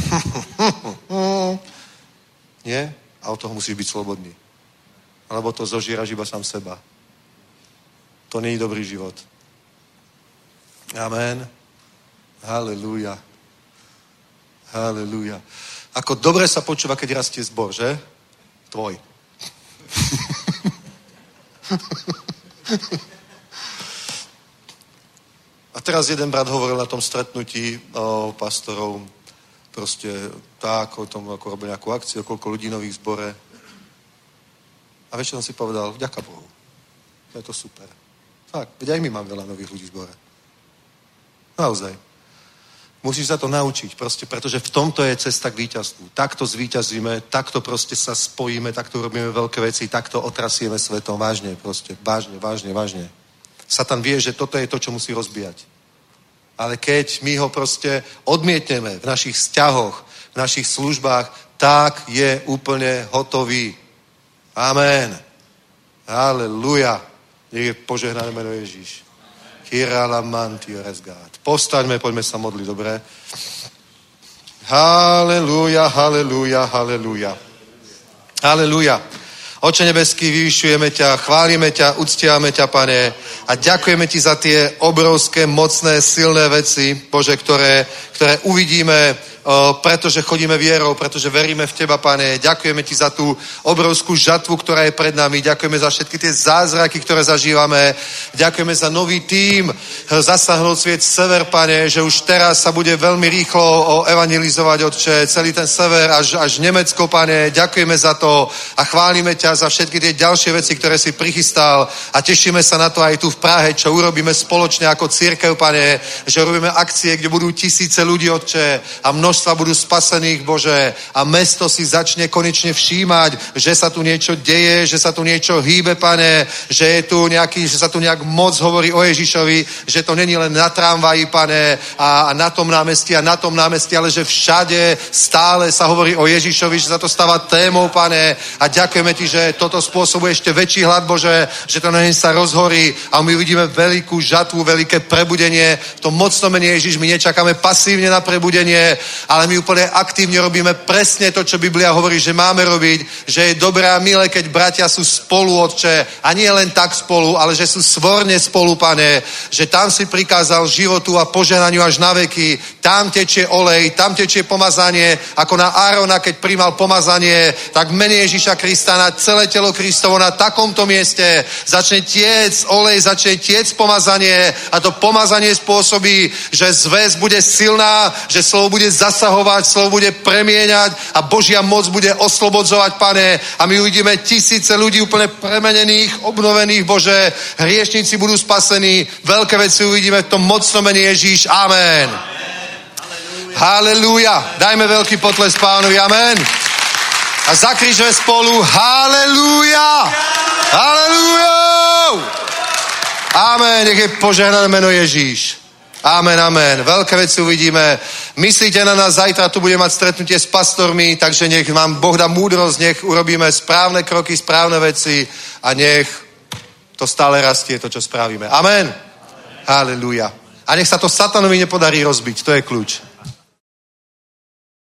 B: nie? A od toho musíš byť slobodný. Alebo to zožíraš iba sám seba. To není dobrý život. Amen. Halelúja. Halelúja. Ako dobre sa počúva, keď rastie zbor, že? Tvoj. A teraz jeden brat hovoril na tom stretnutí o pastorov, proste tak, o tom, ako robia nejakú akciu, koľko ľudí nových zbore. A večerom si povedal, vďaka Bohu. Je to super. Tak, veď aj my máme veľa nových ľudí v zbore. Naozaj. Musíš sa to naučiť, proste, pretože v tomto je cesta k víťazstvu. Takto zvíťazíme, takto proste sa spojíme, takto robíme veľké veci, takto otrasieme svetom. Vážne, proste, vážne, vážne, vážne. Satan vie, že toto je to, čo musí rozbíjať. Ale keď my ho proste odmietneme v našich vzťahoch, v našich službách, tak je úplne hotový. Amen. Halleluja. Nech je požehnané meno Ježíš. Postaňme, poďme sa modliť, dobre? Haleluja, haleluja, haleluja. Haleluja. Oče nebeský, vyvyšujeme ťa, chválime ťa, uctiame ťa, pane, a ďakujeme ti za tie obrovské, mocné, silné veci, Bože, ktoré, ktoré uvidíme pretože chodíme vierou, pretože veríme v Teba, Pane. Ďakujeme Ti za tú obrovskú žatvu, ktorá je pred nami. Ďakujeme za všetky tie zázraky, ktoré zažívame. Ďakujeme za nový tím zasahnúť sviet sever, Pane, že už teraz sa bude veľmi rýchlo evangelizovať, Otče, celý ten sever až, až Nemecko, Pane. Ďakujeme za to a chválime ťa za všetky tie ďalšie veci, ktoré si prichystal a tešíme sa na to aj tu v Prahe, čo urobíme spoločne ako církev, Pane, že robíme akcie, kde budú tisíce ľudí, Otče, a množstvo množstva budú spasených, Bože, a mesto si začne konečne všímať, že sa tu niečo deje, že sa tu niečo hýbe, pane, že je tu nejaký, že sa tu nejak moc hovorí o Ježišovi, že to není len na tramvaji, pane, a, a na tom námestí a na tom námestí, ale že všade stále sa hovorí o Ježišovi, že sa to stáva témou, pane, a ďakujeme ti, že toto spôsobuje ešte väčší hlad, Bože, že to na sa rozhorí a my vidíme veľkú žatvu, veľké prebudenie. V tom mocnom mene Ježiš, my nečakáme pasívne na prebudenie, ale my úplne aktívne robíme presne to, čo Biblia hovorí, že máme robiť, že je dobré a milé, keď bratia sú spolu, Otče, a nie len tak spolu, ale že sú svorne spolu, pane, že tam si prikázal životu a poženaniu až na veky, tam tečie olej, tam tečie pomazanie, ako na Árona, keď príjmal pomazanie, tak mene Ježíša Krista na celé telo Kristovo na takomto mieste začne tiec olej, začne tiec pomazanie. A to pomazanie spôsobí, že zväz bude silná, že slovo bude zasahovať, slovo bude premieňať a Božia moc bude oslobodzovať, pane, a my uvidíme tisíce ľudí úplne premenených, obnovených, Bože, hriešníci budú spasení, veľké veci uvidíme v tom mocnom mene Ježíš. Amen. Halelúja. Dajme veľký potles pánovi. Amen. A zakrižme spolu. Halelúja. Halelúja. Amen. Nech je požehnané meno Ježíš. Amen, amen. Veľké veci uvidíme. Myslíte na nás, zajtra tu budeme mať stretnutie s pastormi, takže nech vám Boh dá múdrosť, nech urobíme správne kroky, správne veci a nech to stále rastie, to, čo spravíme. Amen. Halelúja. A nech sa to satanovi nepodarí rozbiť, to je kľúč.